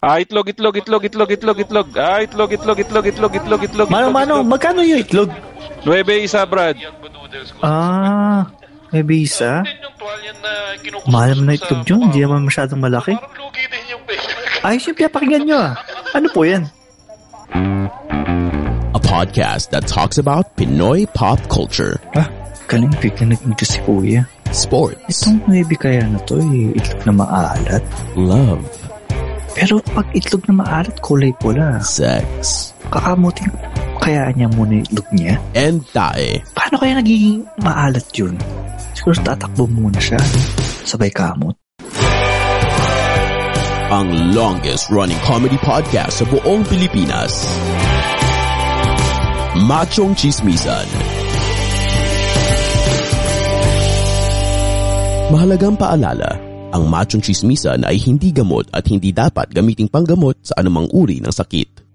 Ah, itlog, itlog, itlog, itlog, itlog, itlog. Ah, itlog, itlog, itlog, itlog, itlog, itlog. Mano, itlog, mano, magkano yung itlog? 9 isa, Brad. Ah, may bisa. Mahal mo na itlog yun, hindi naman masyadong malaki. Ayos yung pinapakinggan nyo ah. Ano po yan? a podcast that talks about Pinoy pop culture, Ah, galing bigla naging si kuya. sports, Itong maybe kaya na to eh, itlog na maalat. love, Pero pag itlog na maalat, kulay pula. sex, Kakamutin kaya niya muna itlog niya. and tae. Paano kaya nagiging maalat yun? Siguro tatakbo muna siya. Sabay kamot. Ang longest running comedy podcast sa buong Pilipinas. Machong Chismisan. Mahalagang paalala, ang machong chismisan ay hindi gamot at hindi dapat gamiting panggamot sa anumang uri ng sakit.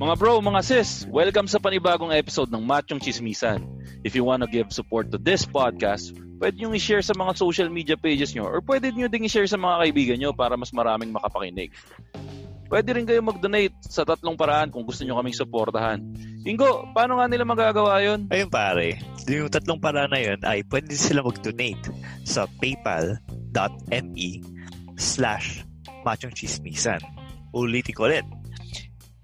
Mga bro, mga sis, welcome sa panibagong episode ng Machong Chismisan. If you wanna give support to this podcast, pwede nyo i-share sa mga social media pages nyo or pwede nyo ding i-share sa mga kaibigan nyo para mas maraming makapakinig. Pwede rin kayo mag-donate sa tatlong paraan kung gusto nyo kaming suportahan. Ingo, paano nga nila magagawa yun? Ayun pare, yung tatlong paraan na yun ay pwede sila mag-donate sa paypal.me slash machongchismisan. Ulitin ko ulit.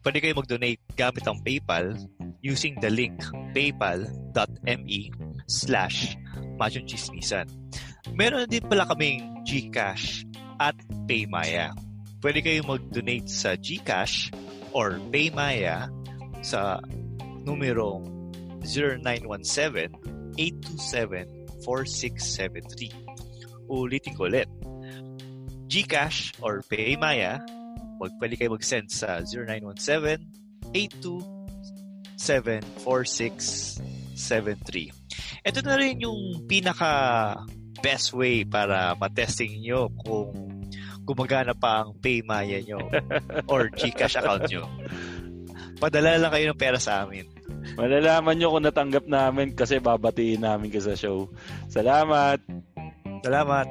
Pwede kayo mag-donate gamit ang PayPal using the link paypal.me slash machongchismisan. Meron din pala kaming GCash at Paymaya. Pwede kayo mag-donate sa GCash or Paymaya sa numero 0917-827-4673. Ulitin ko ulit. GCash or Paymaya, wag pwede kayo mag-send sa 0917-827-4673. Ito na rin yung pinaka best way para matesting nyo kung gumagana pa ang Paymaya nyo or GCash account nyo. Padala lang kayo ng pera sa amin. Malalaman nyo kung natanggap namin kasi babatiin namin ka sa show. Salamat! Salamat!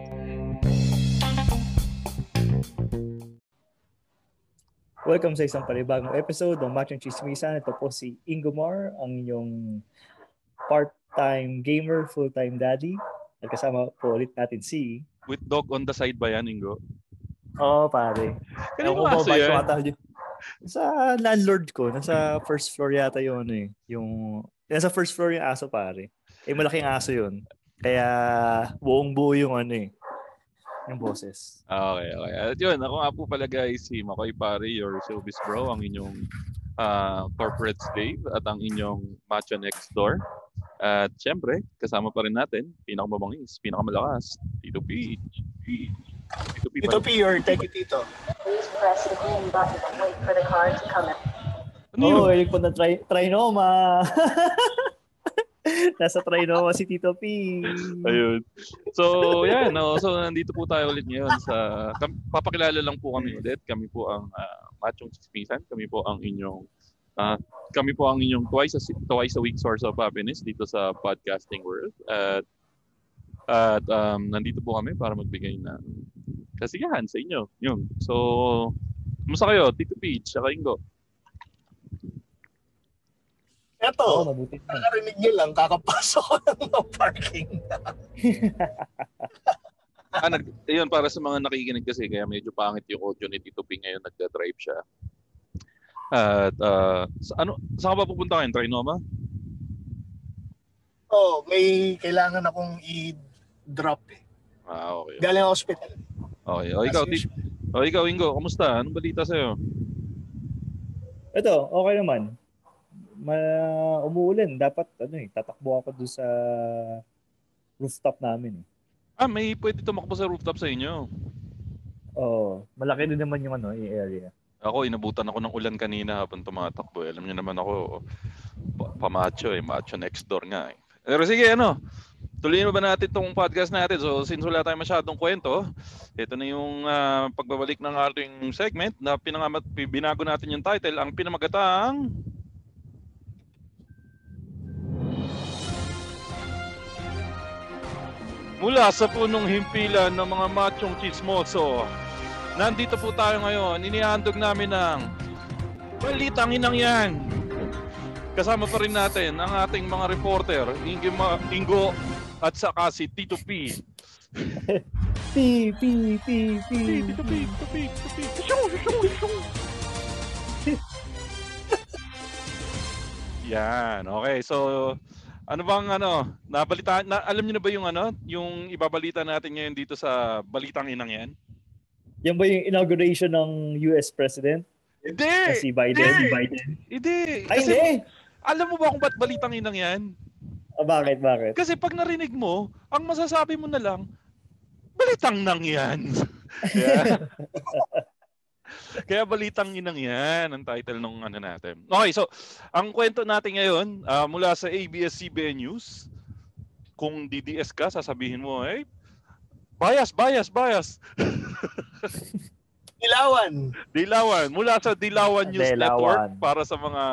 Welcome sa isang panibagong episode ng Machong Chismisan. Ito po si Ingomar, ang inyong part-time gamer, full-time daddy. At kasama po ulit natin si... With dog on the side ba yan, Ingo? Oo, oh, pare. Ewan ko ba ata yun. Sa landlord ko, nasa first floor yata yun eh. Yung, nasa first floor yung aso pare. Eh, malaking aso yun. Kaya buong buo yung ano eh. Yung boses. Okay, okay. At yun, ako nga po pala guys, si Makoy Pare, your showbiz bro, ang inyong ah, corporate slave at ang inyong macho next door. At syempre, kasama pa rin natin, pinakamabangis, pinakamalakas, Tito P. Tito P. Tito P or Teki Tito? Please press the green button and wait for the car to come in. Ano yun? Oh, yung punta tri- Trinoma. Nasa Trinoma si Tito P. Ayun. So, yan. No? So, nandito po tayo ulit ngayon sa... Kam, papakilala lang po kami ulit. Kami po ang uh, Machong Chismisan. Kami po ang inyong... ah, kami po ang inyong twice a, twice a week source of happiness dito sa podcasting world. At at um, nandito po kami para magbigay ng kasiyahan sa inyo. Yun. So, kumusta kayo? Tito Peach, saka Ingo. Oo, Eto, mabuti na. narinig niyo lang, kakapasok ko ng parking. Ah, nag, ayun, para sa mga nakikinig kasi, kaya medyo pangit yung audio ni Tito P ngayon, nagda-drive siya. At, uh, sa, ano, saan ka ba pupunta kayo? Trinoma? Oh, may kailangan akong i-drop eh. Ah, okay. Galing hospital. Okay. O ikaw, As ti- o ikaw, Ingo, kamusta? Anong balita sa'yo? Ito, okay naman. Ma umuulan. Dapat, ano eh, tatakbo ako doon sa rooftop namin eh. Ah, may pwede tumakbo sa rooftop sa inyo. Oo. malaki din naman yung ano, yung area. Ako, inabutan ako ng ulan kanina habang tumatakbo. eh. Alam niyo naman ako, pa- pamacho eh. Macho next door nga eh. Pero sige, ano, tuloyin ba natin itong podcast natin? So, since wala tayong masyadong kwento, ito na yung ah, pagbabalik ng ating segment na pinangamat, binago natin yung title, ang pinamagatang... Mula sa punong himpilan ng mga machong chismoso, nandito po tayo ngayon. Inihandog namin ng balitang inang yan. Kasama pa rin natin ang ating mga reporter, Ingo, Ingo at saka si Tito P. Pi, pi, pi, pi. Tito P, Tito P, Tito P. Shoo, shoo, shoo. Yan, okay. So, ano bang ano, nabalita na, alam niyo na ba yung ano, yung ibabalita natin ngayon dito sa Balitang Inang yan? Yan ba yung inauguration ng US President? Hindi! Si Biden? Hindi! Biden? Hindi! Ay, Kasi, hindi! alam mo ba kung ba't Balitang Inang yan? Ah, bakit, bakit? Kasi pag narinig mo, ang masasabi mo na lang, balitang nang yan. Kaya, kaya balitang inang yan ang title ng ano natin. Okay, so ang kwento natin ngayon ah, mula sa ABS-CBN News, kung DDS ka, sasabihin mo, eh, bias, bias, bias. Ilawan. Dilawan. Mula sa Dilawan News Dilawan. Network para sa mga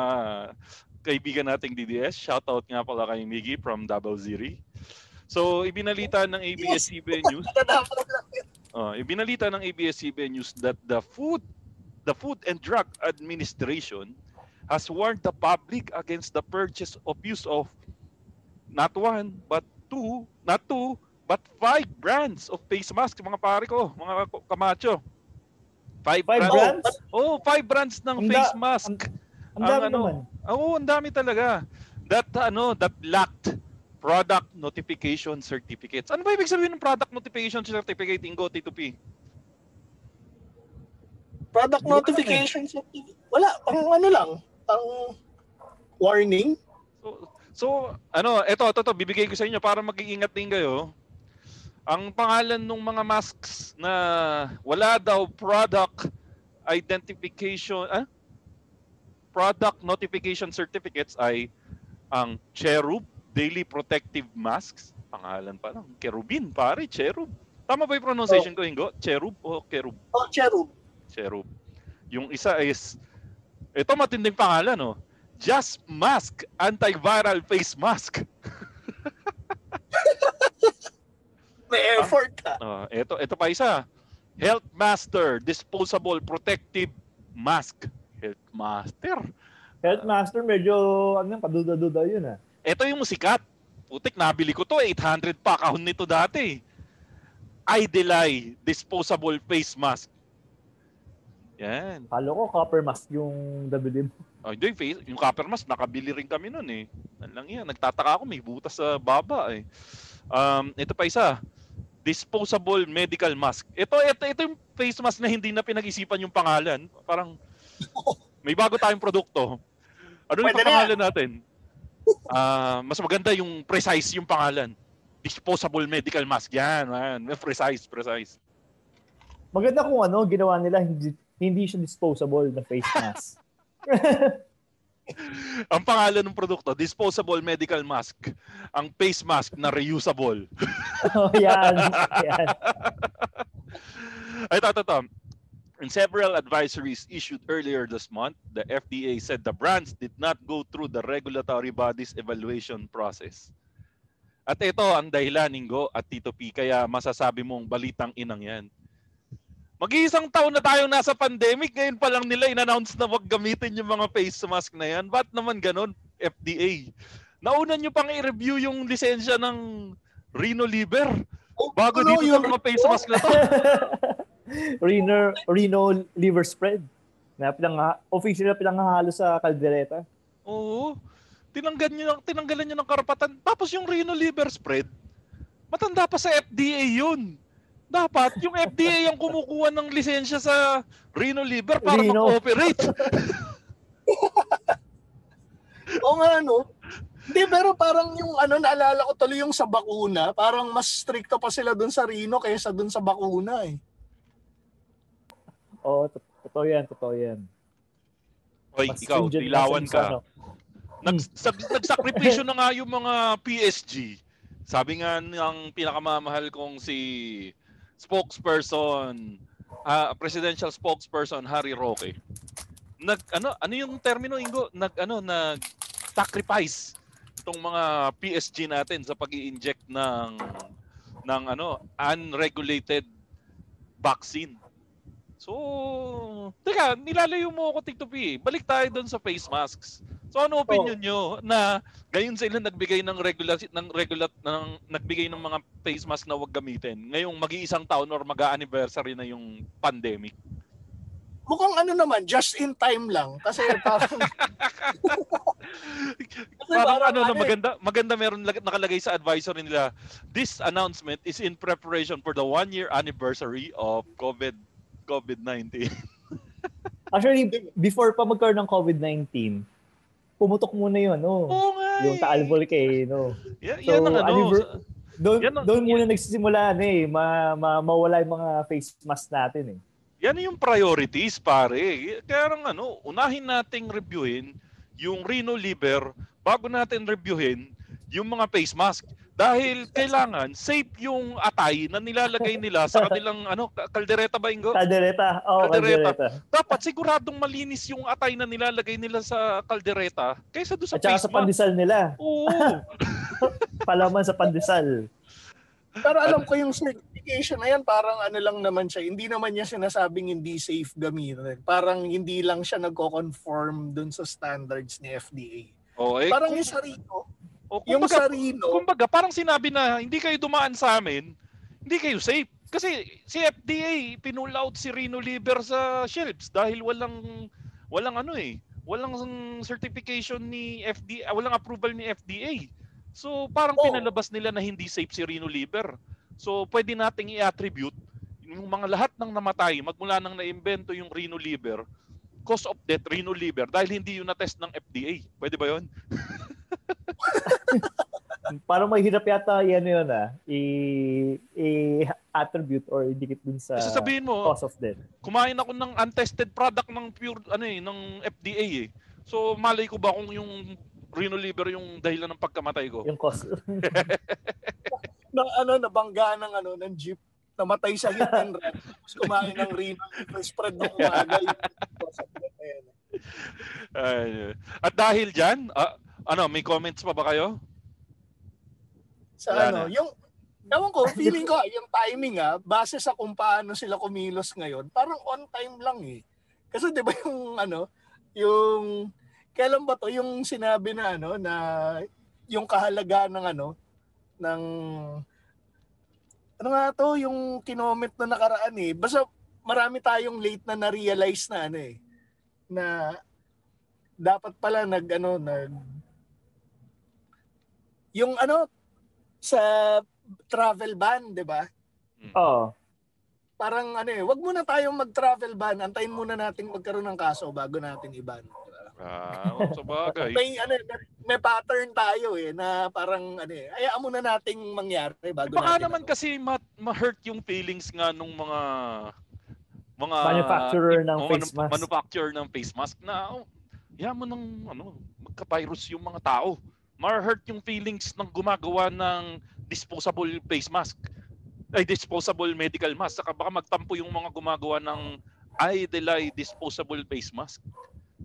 kaibigan nating DDS. Shoutout nga pala kay Miggy from Davao Ziri. So, ibinalita ng ABS-CBN News. Uh, ibinalita ng ABS-CBN News that the Food the Food and Drug Administration has warned the public against the purchase of use of not one but two, not two, but five brands of face mask, mga pare ko, mga kamacho. Five, Five brands? Oh, five brands ng Ang da- face mask. Ang dami ano, naman. Oo, ang dami talaga. That ano, that lacked product notification certificates. Ano ba ibig sabihin ng product notification certificate Ingo T2P? Product ko alam notification. Wala, pang ano lang. Pang warning. So, so ano, eto, eto, eto, bibigay ko sa inyo para mag-iingat din kayo. Ang pangalan ng mga masks na wala daw product identification, ah? Product notification certificates ay ang Cherub Daily Protective Masks. Pangalan pa lang. Kerubin, pare, Cherub. Tama ba yung pronunciation ko, Ingo? Cherub o Kerub? Oh, cherub. Cherub. Yung isa is, ito matinding pangalan, no? Just Mask Antiviral Face Mask. May effort ka. Uh, ito, ito pa isa. Health Master Disposable Protective Mask. Health Master. Health Master, medyo, ano, paduda-duda yun ah. Ito yung sikat. Putik, nabili ko to. 800 pa kahon nito dati. Idelay Disposable Face Mask. Yan. Kalo ko, copper mask yung WD mo. Oh, hindi, yung face, yung copper mask, nakabili rin kami nun eh. Ano lang yan, nagtataka ako, may butas sa baba eh. Um, ito pa isa, disposable medical mask. Ito, ito, ito yung face mask na hindi na pinag-isipan yung pangalan. Parang, may bago tayong produkto. Ano yung na. pangalan natin? Ah, mas maganda yung precise yung pangalan. Disposable medical mask. Yan, man. Precise, precise. Maganda kung ano, ginawa nila, hindi, hindi siya disposable na face mask. Ang pangalan ng produkto, disposable medical mask. Ang face mask na reusable. oh, yan. yan. Ay, ito, ito, ito. In several advisories issued earlier this month, the FDA said the brands did not go through the regulatory body's evaluation process. At ito ang dahilan, Ningo at Tito P, kaya masasabi mong balitang inang yan. Mag-iisang taon na tayong nasa pandemic, ngayon pa lang nila in-announce na wag gamitin yung mga face mask na yan. Ba't naman ganun, FDA? Nauna nyo pang i-review yung lisensya ng Rhino Liver bago Ano, dito sa yung- mga face mask na to. Reno, Reno liver spread. Na pinang, official na pinanghahalo sa kaldereta. Oo. Tinanggal niyo, tinanggalan niyo ng karapatan. Tapos yung Reno liver spread, matanda pa sa FDA yun. Dapat yung FDA ang kumukuha ng lisensya sa Reno liver para Reno. mag-operate. Oo nga, no? Hindi, pero parang yung ano, naalala ko tuloy yung sa bakuna, parang mas stricto pa sila dun sa Rino kaysa dun sa bakuna eh. Oo, to- totoo yan, totoo yan. Hoy, Mas ikaw, dilawan ka. ano. Nag, sab, nagsakripisyo na nga yung mga PSG. Sabi nga ng pinakamamahal kong si spokesperson, ah, presidential spokesperson Harry Roque. Nag ano ano yung termino Ingo? Nag ano nag sacrifice itong mga PSG natin sa pag-i-inject ng ng ano unregulated vaccine. So, teka, nilalayo mo ako Tito P. Balik tayo doon sa face masks. So ano opinion nyo na gayon sila nagbigay ng regular ng regular ng nagbigay ng mga face mask na wag gamitin. Ngayong mag-iisang taon or mag-anniversary na yung pandemic. Mukhang ano naman, just in time lang. Kasi parang, Parang parang ano na ano eh. maganda maganda meron lag- nakalagay sa advisory nila. This announcement is in preparation for the one year anniversary of COVID COVID-19. Actually, before pa magkaroon ng COVID-19, pumutok muna yun, no? Oo nga. Yung eh. Taal Volcano. Yan, So, yan ang ano. anniver- Doon, Yan ang- doon muna nagsisimula ano eh, ma, ma, mawala yung mga face mask natin eh. Yan yung priorities, pare. Kaya lang ano, unahin nating reviewin yung Reno liver bago natin reviewin yung mga face mask. Dahil kailangan safe yung atay na nilalagay nila sa kanilang ano, ka- kaldereta ba, Ingo? Kaldereta. Oh, Kaldereta. kaldereta. Dapat siguradong malinis yung atay na nilalagay nila sa kaldereta kaysa doon sa At face sa pandesal nila. Oo. Palaman sa pandesal. pero alam ko yung certification na yan, parang ano lang naman siya. Hindi naman niya sinasabing hindi safe gamitin. Parang hindi lang siya nagko-conform dun sa standards ni FDA. Oh, eh, Parang kung- yung sa Rino, oh, yung kumbaga- sa Rino, kumbaga parang sinabi na hindi kayo dumaan sa amin, hindi kayo safe. Kasi si FDA pinull out si Reno Liver sa shelves dahil walang walang ano eh, walang certification ni FDA, ah, walang approval ni FDA. So parang Oo. pinalabas nila na hindi safe si Reno Liver. So pwede nating i-attribute yung mga lahat ng namatay magmula nang naimbento yung Reno Liver, cause of death Reno Liver dahil hindi yun na-test ng FDA. Pwede ba yun? Parang mahirap yata yan yun ah. I, i-attribute or indicate dun sa Kasi sabihin mo, cause of death. kumain ako ng untested product ng pure ano eh ng FDA eh. So malay ko ba kung yung Reno liver yung dahilan ng pagkamatay ko? Yung cause. na, ano, nabangga ng, ano, ng jeep, namatay sa hit and run, tapos kumain ng Rino, spread ng umaga. Ay, At dahil diyan, ah, ano, may comments pa ba kayo? Sa Wala ano, na. yung Ewan ko, feeling ko, yung timing ah, base sa kung paano sila kumilos ngayon, parang on time lang eh. Kasi di ba yung ano, yung, kailan ba to, yung sinabi na ano, na yung kahalagaan ng ano, ng, ano nga to, yung kinoment na nakaraan eh. Basta marami tayong late na na-realize na ano eh, na dapat pala nag ano, nag, yung ano, sa travel ban, 'di ba? Oo. Parang ano eh, wag muna tayong mag-travel ban, antayin muna nating magkaroon ng kaso bago natin i-ban. Ah, sa bagay. May ano, may, may pattern tayo eh na parang ano eh, hayaan muna nating mangyari bago Baka natin. naman kasi ma- ma-hurt yung feelings nga nung mga mga Manufacturer ng oh, face mask. Manufacturer ng face mask na oh, yaman ng ano, magka-virus yung mga tao. Ma-hurt yung feelings ng gumagawa ng disposable face mask. Ay, disposable medical mask. Saka baka magtampo yung mga gumagawa ng Idelay disposable face mask.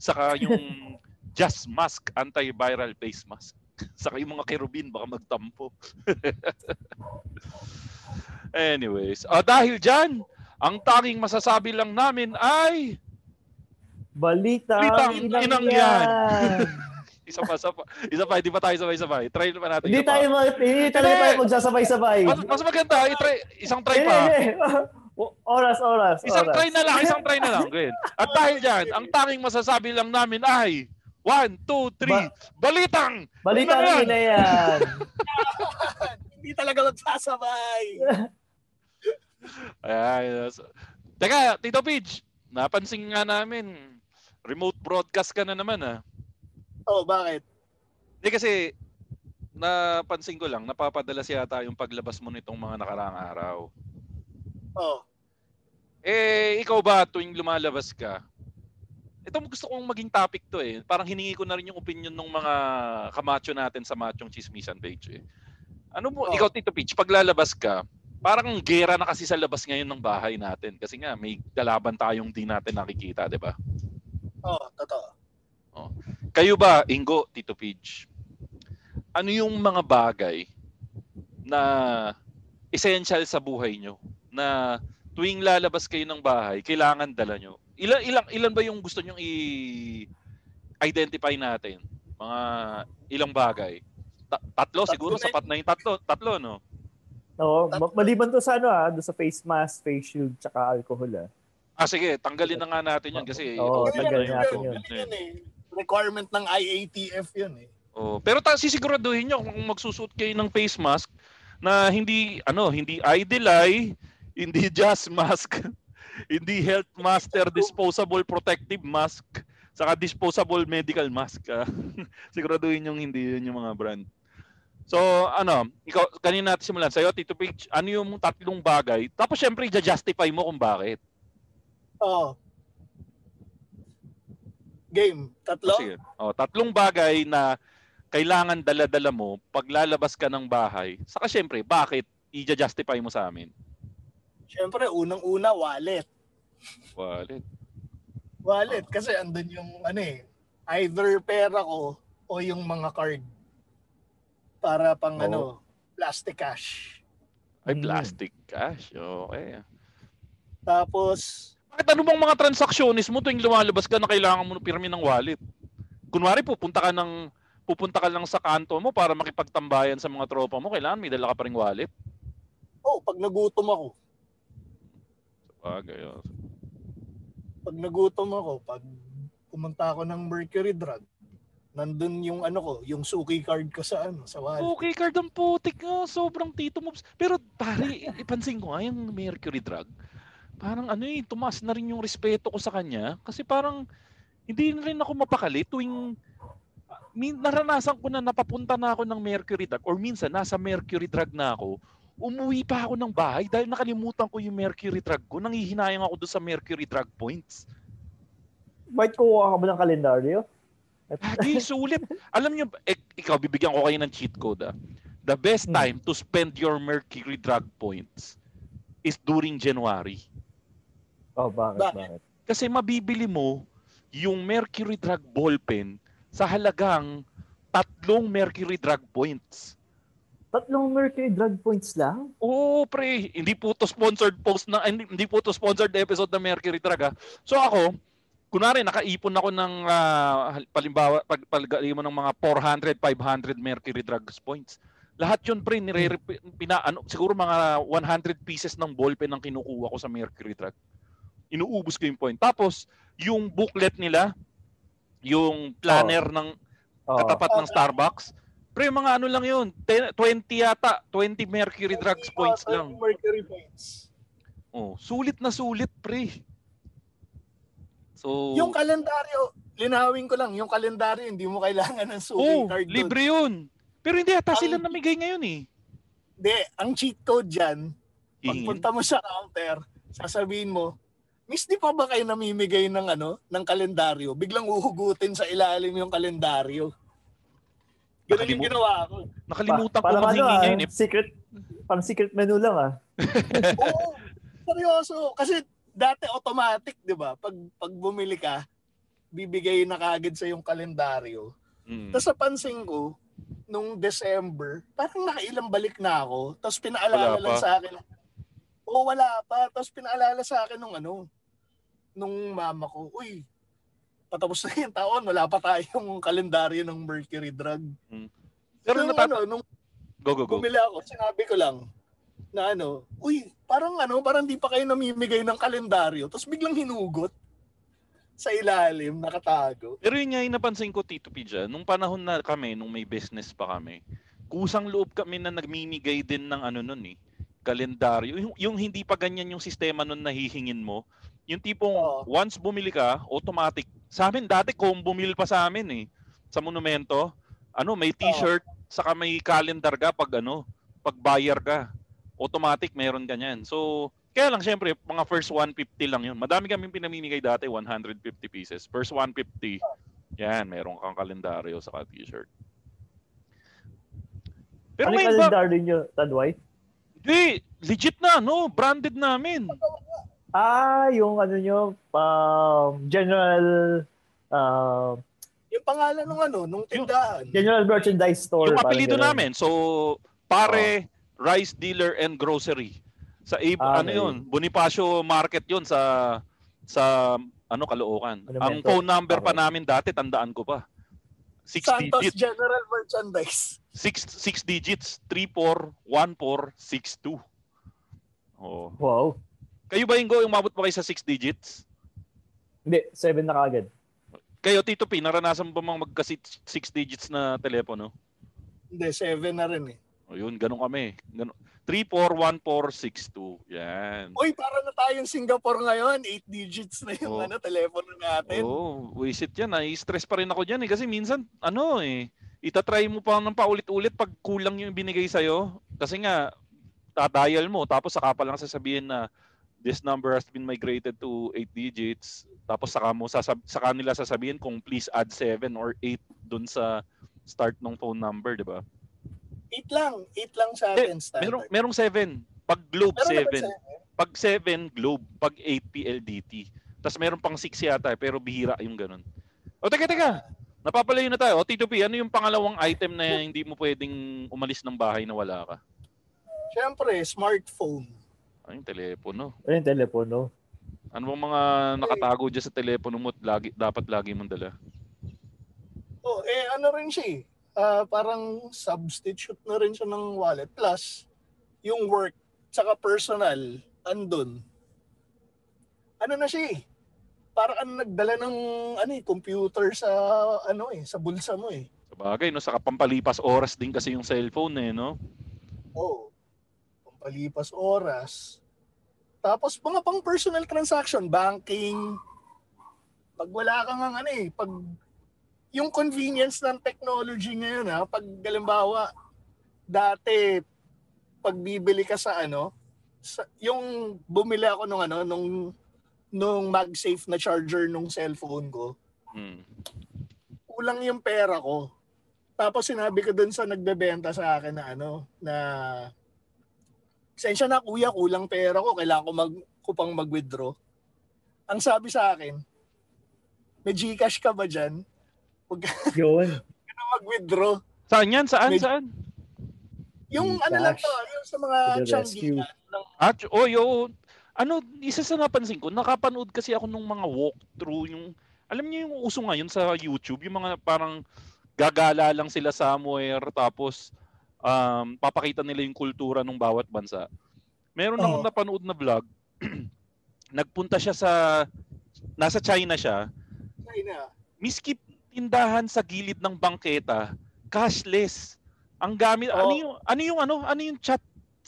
Saka yung Just Mask antiviral face mask. Saka yung mga kerubin baka magtampo. Anyways, ah, dahil dyan, ang tanging masasabi lang namin ay Balita. Balitang inang inang yan. isa pa, isa pa, isa pa, hindi pa tayo sabay-sabay. Try pa natin. Hindi isa pa. tayo, ma- hindi talaga tayo magsasabay-sabay. Mas, mas maganda, i-try, isang try pa. Oras, oras, Isang oras. try na lang, isang try na lang. Good. At dahil dyan, ang tanging masasabi lang namin ay One, two, three. Balitang! Balita Ano na yan? Hindi talaga magsasabay. Ayan. Teka, Tito Pidge, napansin nga namin, remote broadcast ka na naman ah. oh, bakit? Hindi kasi, napansin ko lang, napapadalas yata yung paglabas mo nitong mga nakaraang araw. Oh. Eh, ikaw ba tuwing lumalabas ka? Ito gusto kong maging topic to eh. Parang hiningi ko na rin yung opinion ng mga kamacho natin sa Machong Chismisan page eh. Ano mo, Oh. ikaw Tito Peach, pag lalabas ka, parang gera na kasi sa labas ngayon ng bahay natin. Kasi nga, may dalaban tayong di natin nakikita, di ba? Oh, totoo. Kayo ba, Ingo, Tito Peach, ano yung mga bagay na essential sa buhay nyo na tuwing lalabas kayo ng bahay, kailangan dala nyo? Ilan, ilang, ilan ba yung gusto nyong i-identify natin? Mga ilang bagay? Ta- tatlo, Tatlo siguro na- sapat na yung tatlo. Tatlo, no? Oo, ma- maliban to sa ano ah, doon sa face mask, face shield, tsaka alcohol ah. Ah, sige, tanggalin na nga natin yun kasi Oo, ikaw- tanggalin yun, natin yun, yun. Yun eh. Requirement ng IATF yun eh. Oh, pero ta sisiguraduhin niyo kung magsusuot kayo ng face mask na hindi ano, hindi Idelay, hindi Just Mask, hindi Health Master disposable protective mask, saka disposable medical mask. ah. Siguraduhin yung hindi yun yung mga brand. So, ano, ikaw kanina natin simulan sa'yo, Tito Page, ano yung tatlong bagay? Tapos syempre, i-justify mo kung bakit. Oh. Game. Tatlo? Sige. Oh, tatlong bagay na kailangan dala-dala mo pag lalabas ka ng bahay. Saka syempre, bakit i-justify mo sa amin? Siyempre, unang-una, wallet. Wallet. Wallet. Kasi andun yung ano eh. Either pera ko o yung mga card. Para pang Oo. ano, plastic cash. Ay, Mm. plastic cash. Okay. Tapos, Bakit ano bang mga transactionis mo tuwing lumalabas ka na kailangan mo pirmi ng wallet? Kunwari, pupunta ka ng pupunta ka lang sa kanto mo para makipagtambayan sa mga tropa mo, kailangan may dala ka pa ring wallet. oh, pag nagutom ako, Bagay. oh. pag nagutom ako, pag pumunta ako ng Mercury Drug, nandun yung ano ko, yung suki card ko sa ano, sa wallet. Okay, card ang putik nga. Sobrang tito moves. Pero pare, ipansin ko nga yung Mercury drug. Parang ano eh, tumaas na rin yung respeto ko sa kanya. Kasi parang hindi na rin ako mapakali tuwing ah, min, naranasan ko na napapunta na ako ng Mercury drug or minsan nasa Mercury drug na ako, umuwi pa ako ng bahay dahil nakalimutan ko yung Mercury drug ko. Nangihinayang ako doon sa Mercury drug points. Bakit kukuha ka ba ng kalendaryo? Lagi sulit. Alam niyo, eh, ikaw, bibigyan ko kayo ng cheat code. Ah. The best Hmm. time to spend your Mercury drug points is during January. Oh, bakit, Bakit? bakit? Kasi mabibili mo yung Mercury drug ballpen sa halagang tatlong Mercury drug points. Tatlong Mercury drug points lang? Oo, pre. Hindi po to sponsored post na, hindi, hindi po to sponsored episode ng Mercury Drug. ah. So ako, kunwari, nakaipon ako ng, ah, palimbawa, pag, mo ng mga 400, 500 Mercury Drugs points. Lahat yun, pre, nire, pina, ano, siguro mga 100 pieces ng ballpen ang kinukuha ko sa Mercury Drug. Inuubos ko yung point. Tapos, yung booklet nila, yung planner ng Oh. katapat ng Starbucks, pre, mga ano lang yun, 10, 20 yata, 20 Mercury Drugs points lang. Mercury points. Oh, sulit na sulit, pre. So, Yung kalendaryo, linawin ko lang, yung kalendaryo, hindi mo kailangan ng suki oh, card doon. libre yun. Pero hindi ata Ang- sila namigay ngayon eh. Hindi, ang cheat code dyan, Hihingin. pagpunta mo sa counter, sasabihin mo, Miss, di pa ba kayo namimigay ng ano, ng kalendaryo? Biglang uhugutin sa ilalim yung kalendaryo. Ganun yung Nakalimu- ginawa ko. Nakalimutan ko parang maghingi ano, ah, ngayon eh. secret, parang secret menu lang ah. Oo, seryoso. Kasi dati automatic, di ba? Pag, pag bumili ka, bibigay na kagad sa yung kalendaryo. Mm. Tapos napansin ko, nung December, parang nakailang balik na ako. Tapos pinaalala Wala lang pa. sa akin. Oo, wala pa. Tapos pinaalala sa akin nung ano, nung mama ko, uy, patapos na yung taon, wala pa tayong kalendaryo ng Mercury Drug. Pero nung, natat- ano, nung Go, go, go. bumili ako, sinabi ko lang, na ano, uy, parang ano, parang di pa kayo namimigay ng kalendaryo. Tapos biglang hinugot. sa ilalim, nakatago. Pero yun nga yung napansin ko, Tito P, dyan, nung panahon na kami, nung may business pa kami, kusang loob kami na nagmimigay din ng ano nun eh, kalendaryo. Yung, yung hindi pa ganyan yung sistema nun nahihingin mo. Yung tipong Oo. once bumili ka, automatic. Sa amin dati combo meal pa sa amin eh. Sa monumento, ano, may t-shirt, saka may calendar ka pag ano, pag buyer ka. Automatic meron ganyan. So, kaya lang syempre, mga first 150 lang yun. Madami kaming pinamimigay dati, 150 pieces. First 150, yan, meron kang kalendaryo saka t-shirt. Pero ano ba, calendar nyo, Tadway? Hindi, legit na, no? Branded namin. Ah, yung ano nyo, um, general um, Yung pangalan ng ano, nung tindahan. general merchandise store. Yung apelido ganun. namin. So, pare, rice dealer and grocery. Sa Abe, Ah, ano yun? Bonifacio Market yun sa sa ano Caloocan. Ano Ang phone number pa namin dati, tandaan ko pa. Six Santos digits. General Merchandise. Six, six digits. 341462. Oh. Wow. Kayo ba, Ingo, umabot pa kayo sa six digits? Hindi, seven na kagad. Kayo, Tito P, naranasan ba mang magka six, six digits na telepono? Hindi, seven na rin eh. O yun, ganun kami. Ganun. 341462. Yan. Uy, para na tayong Singapore ngayon. Eight digits na yung Oh. ano, telepono natin. Oo, oh, wisit yan. Nai-stress pa rin ako dyan eh. Kasi minsan, ano eh, itatry mo pa ng paulit-ulit pag kulang yung binigay sa'yo. Kasi nga, tadial mo, tapos saka pa lang sasabihin na this number has been migrated to 8 digits. Tapos saka mo sasab- saka nila sasabihin kung please add 7 or 8 dun sa start ng phone number, di ba? Eight lang. Eight lang sa Eh, atin standard. Merong merong 7. Pag Globe Meron na ba 7. Pag 7 Globe, pag 8 PLDT. Tapos meron pang 6 yata, eh, pero bihira yung ganun. O teka, teka. Napapalayo na tayo. O Tito P, ano yung pangalawang item na hindi mo pwedeng umalis ng bahay na wala ka? Siyempre, smartphone. Ay, yung telepono. Ano yung telepono? Ano bang mga nakatago dyan sa telepono mo at lagi, dapat lagi mong dala? Oh, eh ano rin siya eh. Ah, parang substitute na rin siya ng wallet. Plus, yung work, tsaka personal, andun. Ano na siya eh. Parang ano nagdala ng ano eh, computer sa ano eh, sa bulsa mo eh. Sa bagay, no? Saka pampalipas oras din kasi yung cellphone eh, no? Oo. Pampalipas oras. Tapos mga pang personal transaction, banking. Pag wala kang ang ano eh, pag yung convenience ng technology ngayon ha, pag halimbawa dati pag bibili ka sa ano, sa, yung bumili ako nung ano, nung nung MagSafe na charger nung cellphone ko, Hmm. kulang yung pera ko. Tapos sinabi ko dun sa nagbebenta sa akin na ano, na Sensya na kuya, kulang pera ko, kailangan ko mag ko pang mag-withdraw. Ang sabi sa akin, may Gcash ka ba dyan? Huwag ka Yun. na mag-withdraw. Saan yan? Saan? Med- Saan? Yung Gcash. ano lang to, yung sa mga ng At, oh, yo, ano, isa sa napansin ko, nakapanood kasi ako nung mga walkthrough, yung, alam niyo yung uso ngayon sa YouTube, yung mga parang gagala lang sila somewhere, tapos um, papakita nila yung kultura ng bawat bansa. Meron akong Oo. napanood na vlog, nagpunta siya sa, nasa China siya, China. miski tindahan sa gilid ng bangketa, cashless. Ang gamit, ano Oo. yung, ano yung, ano, ano yung chat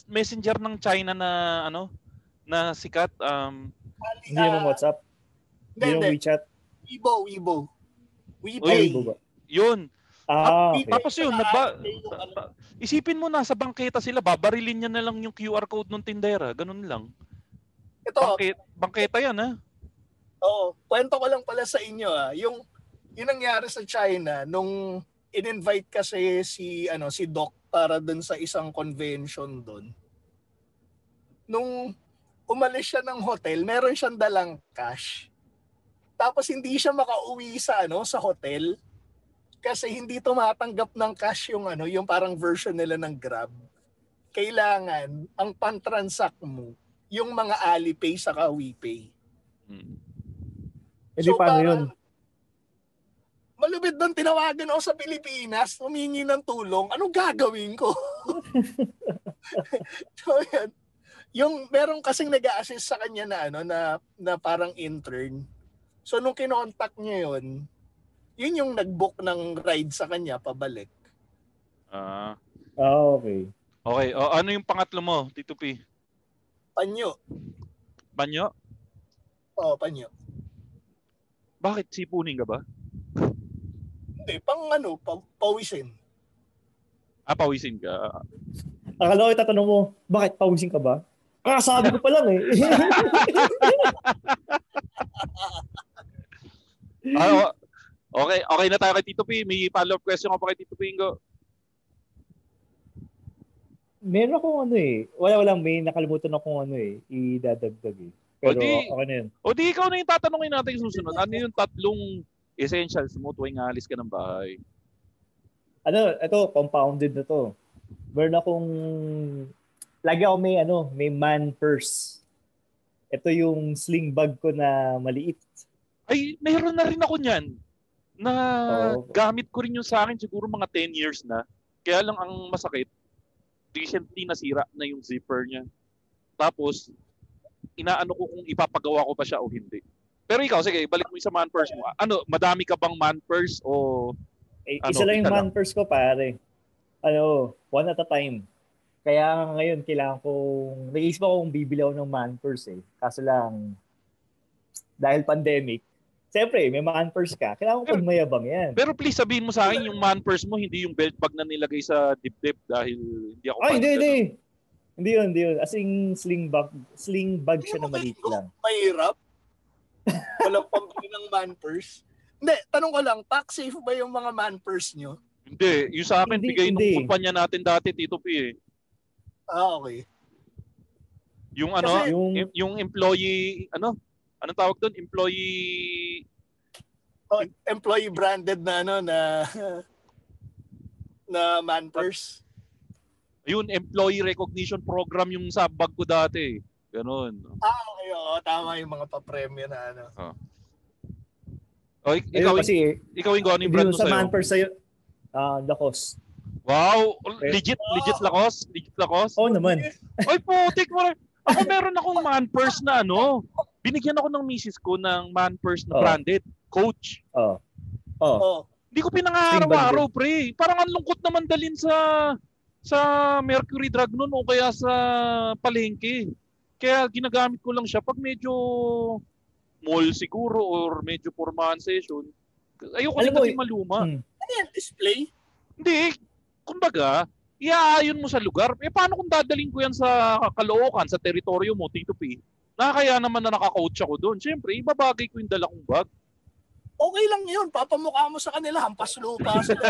messenger ng China na, ano, na sikat, um, Hindi naman WhatsApp. Hindi, Hindi naman hindi. WeChat. Weibo, Weibo. Weibo yun. Ah, okay. Tapos yun, nagba, ano, isipin mo nasa bangketa sila, babarilin niya na lang yung QR code ng tindera, ganun lang. Ito, Bangketa, bangketa yan, ha? Oo, kwento ko lang pala sa inyo ah, yung yung nangyari sa China nung in-invite kasi si ano si Doc para dun sa isang convention doon. Nung umalis siya ng hotel, meron siyang dalang cash. Tapos hindi siya makauwi sa ano sa hotel kasi hindi tumatanggap ng cash yung ano, yung parang version nila ng Grab. Kailangan ang pan-transact mo yung mga Alipay sa WePay. Hmm. Eh, di paano parang, yun? Malupit doon, tinawagan ako sa Pilipinas, humingi ng tulong. Anong gagawin ko? so, yan. Yung meron kasing nag assist sa kanya na ano na na parang intern. So nung kinontak niya yun, yun yung nag-book ng ride sa kanya pabalik. Ah. Ah, okay. okay. O, ano yung pangatlo mo, Tito P? Panyo. Banyo? Oh, panyo. Bakit sipunin ka ba? Hindi, pang ano, pa, pawisin. Ah, pawisin ka. Akala ko itatanong mo, bakit pawisin ka ba? Kakasabi ko pa lang eh. Ah, o- okay, okay na tayo kay Tito P. May follow-up question ako pa kay Tito Pingo. Meron akong ano eh. Wala walang may nakalimutan akong ano eh. Idadagdag eh. Pero O di- ako na yun. O di ikaw na yung tatanungin natin susunod. Ano yung tatlong essentials mo tuwing alis ka ng bahay? Ano, ito, compounded na to. Meron akong, lagi ako may ano, may man purse. Ito yung sling bag ko na maliit. Ay, meron na rin ako niyan. Na gamit ko rin yung sa akin siguro mga 10 years na. Kaya lang ang masakit, recently nasira na yung zipper niya. Tapos, inaano ko kung ipapagawa ko pa siya o hindi. Pero ikaw, sige, balik mo yung sa man purse mo. Ano, madami ka bang man purse o Eh, Ano, isa lang yung man purse ko, pare. Ano, one at a time. Kaya ngayon, kailangan kong, nag-iisip ako kung bibili ako ng man purse eh. Kaso lang, dahil pandemic, siyempre, may man purse ka. Kailangan ko pag mayabang yan. Pero please sabihin mo sa akin yung man purse mo, hindi yung belt bag na nilagay sa dibdib dahil hindi ako Ay, hindi, hindi. Hindi yun, hindi yun. As in, sling bag, sling bag siya na maliit lang. Mahirap. Walang pambili ng man purse. Hindi, tanong ko lang, tax safe ba yung mga man purse nyo? Hindi, yung sa akin, Hindi, bigay hindi. nung kumpanya natin dati, Tito P eh. Ah, okay. Yung ano, Kasi- yung, yung employee, ano, anong tawag doon? Employee, Oh, employee branded na ano na na man purse. yun, employee recognition program yung sa bag ko dati. eh. Ganon. Ah, okay. Oo, tama yung mga papremyo na ano. O, ik- Ayun ikaw, kasi, ikaw yung ano yung brand mo sa sa'yo? man purse sa'yo, ah, Lacoste. Wow! Eh. Legit, legit Lacoste? Legit Lacoste? Oo naman. Oy, putik mo rin. Ako meron akong man purse na ano. Binigyan ako ng misis ko ng man purse na Oh. branded. Coach. Oo. Oh. Oh, Hindi ko pinangaraw-araw, pre. Parang ang lungkot naman dalin sa sa Mercury Drug noon o kaya sa palengke. Kaya ginagamit ko lang siya pag medyo mall siguro or medyo formahan session. Ayoko Alam din kasi maluma. Hmm. ano yan? Display? Hindi. Kumbaga, iaayon mo sa lugar. Eh, paano kung dadaling ko yan sa Caloocan, sa teritoryo mo, Tito P? Nakakaya naman na naka-coach ako doon. Siyempre, ibabagay ko yung dala kong bag. Okay lang yun. Papamukha mo sa kanila. Hampas lupa sila.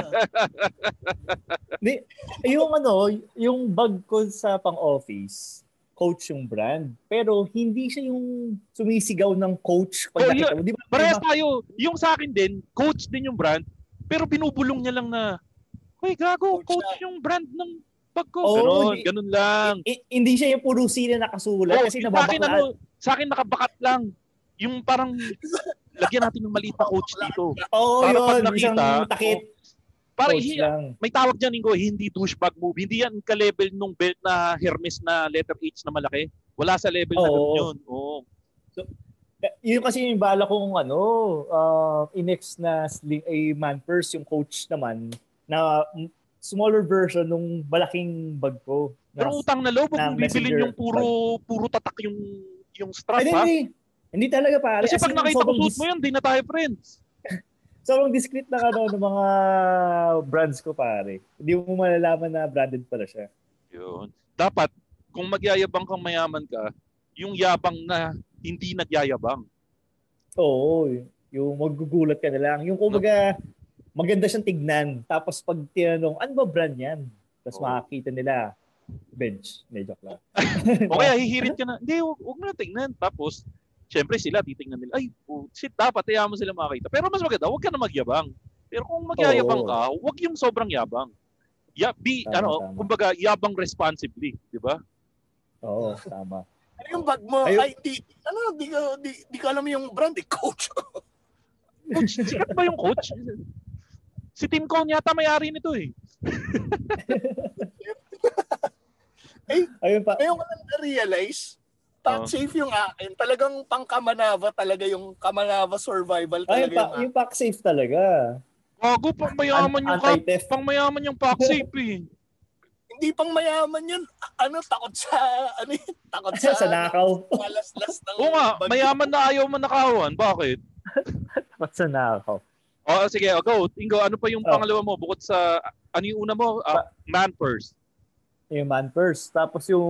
Di, yung ano, yung bag ko sa pang-office, coach yung brand. Pero hindi siya yung sumisigaw ng coach pag Oh, nakita mo. Di ba? Parehas tayo. Yung sa akin din, coach din yung brand, pero binubulong niya lang na, Hoy, gago, Coach coach, yung brand ng ko. Oo, ganun, hindi- ganun lang. I- hindi siya yung puro sila nakasulat Oh, kasi yung sa akin, nababaklaan. ano, sa akin nakabakat lang. Yung parang, lagyan natin ng maliit na coach dito. Oo, para pag yun. nakita, isang takit. Para coach lang. may tawag dyan, Ingo, hindi douchebag move. Hindi yan ka-level nung belt na Hermes na letter H na malaki. Wala sa level na Oo. ganun yun. Oo. Eh, Yun kasi yung bala kong ano, uh, inex na sling, eh, man purse, yung coach naman, na smaller version nung malaking bag ko. Na, Pero utang na loob, na mong bibilin yung puro puro tatak yung yung strap, Ay, ha? hindi, hindi talaga pare. Kasi As pag nakita ko suit mo yan, di na tayo friends. Sobrang discreet na ano ng mga brands ko pare. Hindi mo malalaman na branded pala siya. Yun. Dapat, kung magyayabang kang mayaman ka, yung yabang na hindi nagyayabang. Oo, yung magugulat ka na lang. Yung kumbaga, maganda siyang tignan. Tapos pag tinanong, ano ba brand yan? Tapos Oo. makakita nila, bench. Medyo lang. O kaya hihirit ka na, hindi, huwag, huwag mo na tingnan. Tapos, syempre sila, titingnan nila, ay, oh, shit, dapat, hayaan mo sila makakita. Pero mas maganda, huwag ka na magyabang. Pero kung magyayabang Oo. ka, huwag yung sobrang yabang. Ya, be, Tama, ano, tama. kumbaga, yabang responsibly, di ba? Oo, tama. Ano yung bag mo? Ayun. Ay, di, ano, di ko, di, di ko alam yung brand eh. Coach. Coach, sikat ba yung coach? Si Tim Cone yata may-ari nito eh. Ayun pa. Ngayon ko lang na-realize, Top Oh. safe yung akin. Talagang pang Kamanava talaga yung Kamanava survival Ay, talaga yung, pa, yung yung pack safe talaga. Gago, pang mayaman yung kap, pang mayaman yung pack safe eh. Hindi pang mayaman yun. Ano, takot sa, ano yun, takot sa, sa nakaw. malaslas ng Oo nga, bagyo. mayaman na ayaw manakawan. Bakit? Takot sa nakaw. Oh, sige, oh, go. Ingo, ano pa yung Oh. pangalawa mo? Bukod sa, ano yung una mo? Ah, man first. Yung man first. Tapos yung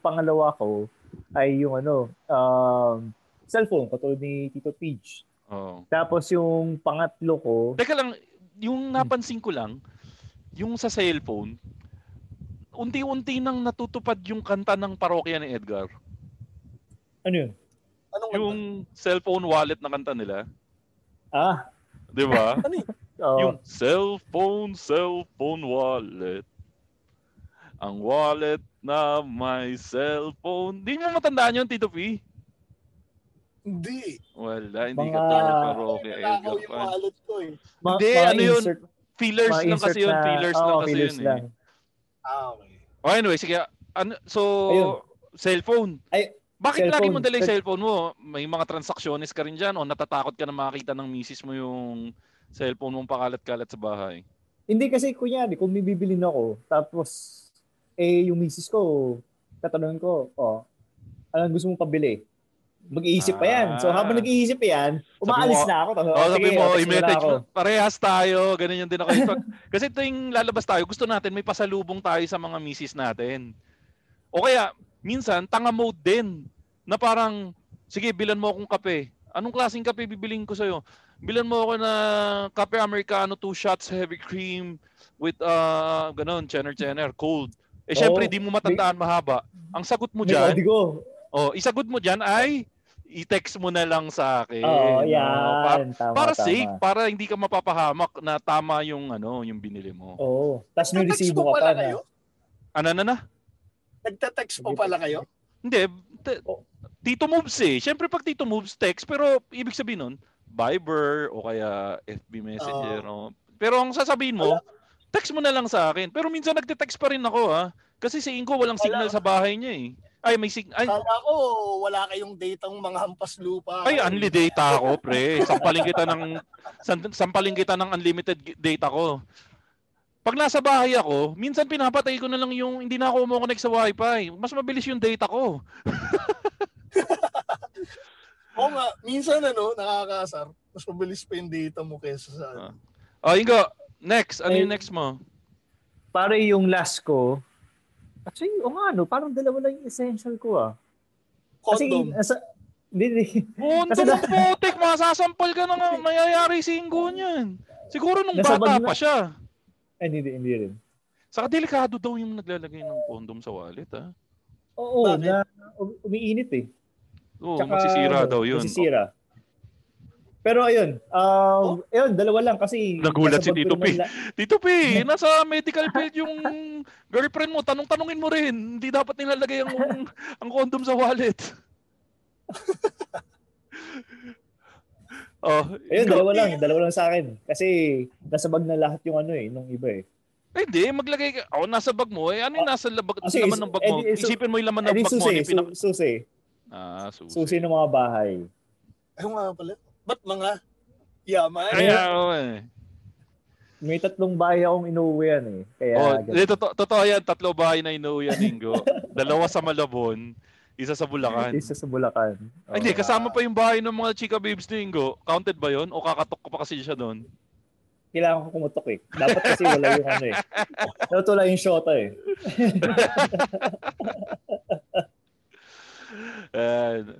pangalawa ko ay yung ano, um, cellphone, katulad ni Tito Peach. Oh. Tapos yung pangatlo ko, Teka lang, yung napansin ko lang, yung sa cellphone, unti-unti nang natutupad yung kanta ng parokya ni Edgar. ano yun? Anong Yung cellphone wallet na kanta nila. Ah, Di ba? Ano yun? Yung cellphone, cellphone wallet. Ang wallet na may cellphone. Di mo matandaan yun, Tito P? Hindi. Wala, hindi Mga- ka talaga Nakaw Edgar yung wallet ko eh. Ma- Hindi, mga ano yun? insert- Fillers lang kasi yun, na- fillers oo, lang kasi fillers yun lang. eh. Ah, okay. Oh, anyway, sige. Ano, so, Ayun. cellphone. Ay, Bakit lagi cellphone. mo dala yung cellphone mo? May mga transactionist ka rin dyan o natatakot ka na makakita ng misis mo yung cellphone mong pakalat-kalat sa bahay? Hindi kasi kunyari, kung may bibilin ako, tapos eh yung misis ko, tatanungin ko, oh, anong gusto mong pabili? Mag-iisip pa yan. So Ah. habang nag-iisip pa yan, umaalis mo, na ako. Tapos, Oh, sabi mo, i-message mo, parehas tayo, ganun yung din ako. Kasi tuwing lalabas tayo, gusto natin may pasalubong tayo sa mga misis natin. O kaya, minsan, tanga mode din. Na parang, sige, bilan mo akong kape. Anong klaseng kape bibiling ko sa'yo? Bilan mo ako na kape Americano, two shots, heavy cream, with, uh, ganun, chener chener, cold. Eh, syempre, Oo. di mo matandaan mahaba. Ang sagot mo dyan, kodigo. oh, isagot mo dyan ay, i-text mo na lang sa akin. Oo, no? yan. Para, tama, para tama. safe, para hindi ka mapapahamak na tama yung ano, yung binili mo. Oo. Tapos may resibo ka pa na. kayo? Ano na na? Nagte-text po pala kayo? Hindi, t- Oh. Tito Moves eh. Siyempre pag Tito Moves, text. Pero ibig sabihin nun, Viber o kaya FB Messenger. o- Pero ang sasabihin mo, text mo na lang sa akin. Pero minsan nagte-text pa rin ako ha. Kasi si Ingo walang signal sa bahay niya eh. Ay, may signal. Ay, Kala ko, wala kayong datang mga hampas lupa. Ay, unli data ako, pre. Sampaling kita ng sampaling kita ng unlimited data ko. Pag nasa bahay ako, minsan pinapatay ko na lang yung hindi na ako umo-connect sa wifi. Mas mabilis yung data ko. Oo nga, minsan ano, nakakasar. Mas mabilis pa yung data mo kesa sa... Ah. Oh, Ingo, next. Ano Ay, yung next mo? Para yung last ko, actually, o nga, no, parang dalawa lang yung essential ko ah. Kasi, Condom. nasa, hindi, hindi. Punto Kasi ng putik, masasampal ka na nga mayayari si Ingo niyan. Siguro nung Nasa bata na- pa siya. Ay, hindi, hindi rin. Saka delikado daw yung naglalagay ng condom sa wallet, ha? Oo, Bakit? na um- umiinit eh. Oo, Tsaka, masisira ano, daw yun. Masisira. Pero ayun, um, ayun, dalawa lang kasi Nagulat si Tito P. la- Tito P, nasa medical field yung girlfriend mo. Tanong-tanungin mo rin. Hindi dapat nilalagay ang, ang condom sa wallet. oh, Ayun, dalawa lang, dalawa lang sa akin. Kasi nasa bag na lahat yung ano eh, nung iba eh. Eh, Hindi, maglagay ka. Oh, nasa bag mo. Eh, ano yung nasa labag, Ah, sige, laman ng bag mo? eh, di- so- Isipin mo yung laman Eh ng di bag mo. susi, Ano yung pinak- su- susi. Ah, susi. Susi ng mga bahay. Ay, nga pala. Ba't mga yaman? Kaya, oh, eh. May tatlong bahay akong inuwian eh. Kaya, Oh, ganun. di, totoo, totoo yan. Tatlo bahay na inuwi yan, Ingo. Dalawa sa Malabon, isa sa Bulacan. isa sa Bulacan. Ay, hindi, Oo. kasama pa yung bahay ng mga chika babes ni Ingo. Counted ba yon O kakatok ko pa kasi siya doon? Kailangan ko kumutok eh. Dapat kasi wala yung ano eh. Dapat wala yung shota eh. Ayan.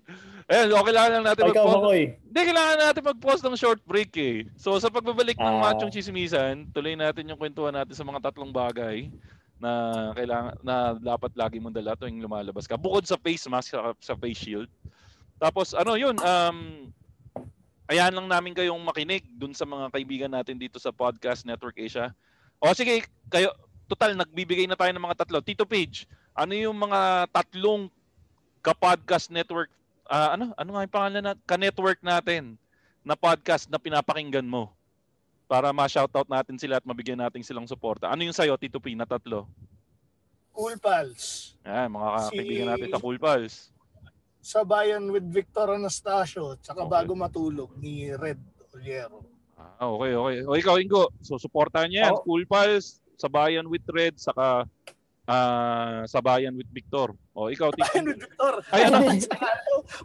Ayan, okay lang lang natin ikaw, mag-pause. Makoy. Hindi, kailangan natin mag-pause ng short break eh. So, sa pagbabalik ng Ah. Machong Chismisan, tuloy natin yung kwentuhan natin sa mga tatlong bagay na kailangan na dapat lagi mong dala tuwing lumalabas ka. Bukod sa face mask, sa, sa face shield. Tapos, ano yun, um, ayan lang namin kayong makinig dun sa mga kaibigan natin dito sa Podcast Network Asia. O sige, kayo, total, nagbibigay na tayo ng mga tatlo. Tito Page, ano yung mga tatlong ka-podcast network, ah, ano, ano nga yung pangalan na, ka-network natin na podcast na pinapakinggan mo? Para ma-shoutout natin sila at mabigyan natin silang suporta. Ano yung sa'yo, Tito P, na tatlo? Cool Pals. Ayan, mga Si- kaibigan natin sa Cool Pals. sa bayan with Victor Anastasio tsaka Okay. bago matulog ni Red Oliero. Ah, okay, okay. O ikaw, Ingo, so supportahan niya yan. Oo. Cool Pals, Sabayan with Red, saka ah Sabayan with Victor. O ikaw, Bayan Tito. with Victor. Ay, ano?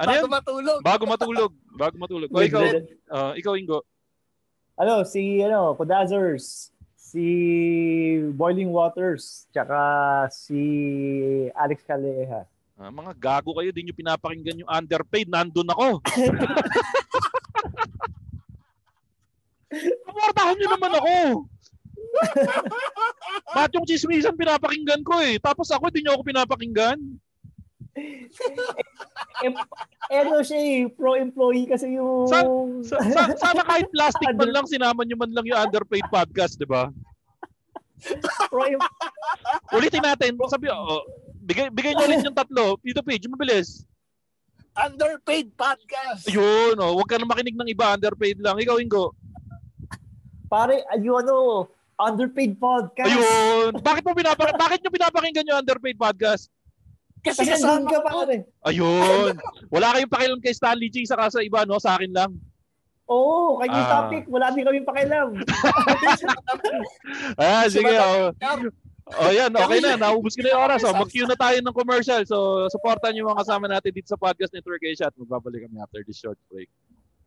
Ano bago yan? matulog. Bago matulog. Bago matulog. O With ikaw, ah, ikaw, Ingo. ano, si, ano, Kodazers, si Boiling Waters, tsaka si Alex Calleja. Ah, mga gago kayo, din yung pinapakinggan yung underpaid. Nandun ako. Supportahan niyo naman ako. Ba't yung chismisan pinapakinggan ko eh. Tapos ako, di niyo ako pinapakinggan. Eh, ano siya eh, pro-employee kasi yung... Sa, sa, sana kahit plastic man lang, sinama niyo man lang yung underpaid podcast, di ba? pro Ulitin natin. Sabi, oh, bigay, bigay niyo ulit yung tatlo. Dito page, mabilis. Underpaid podcast. Ayun, oh, huwag ka na makinig ng iba, underpaid lang. Ikaw, Ingo. Pare, ayun ano, underpaid podcast. Ayun. Bakit mo pinapa bakit niyo pinapakinggan yung underpaid podcast? Kasi Kasi ka ko. pare. Ayun. Wala kayong pakialam kay Stanley G saka sa iba, no? Sa akin lang. Oo, kanyang Ah. topic, wala din kami pakialam. Ah, Si sige. Oh. oh, yan. Okay na. Naubos ko na yung oras. Oh, mag-cue na tayo ng commercial. So, supportan niyo mga kasama natin dito sa podcast network Asia at magbabalik kami after this short break.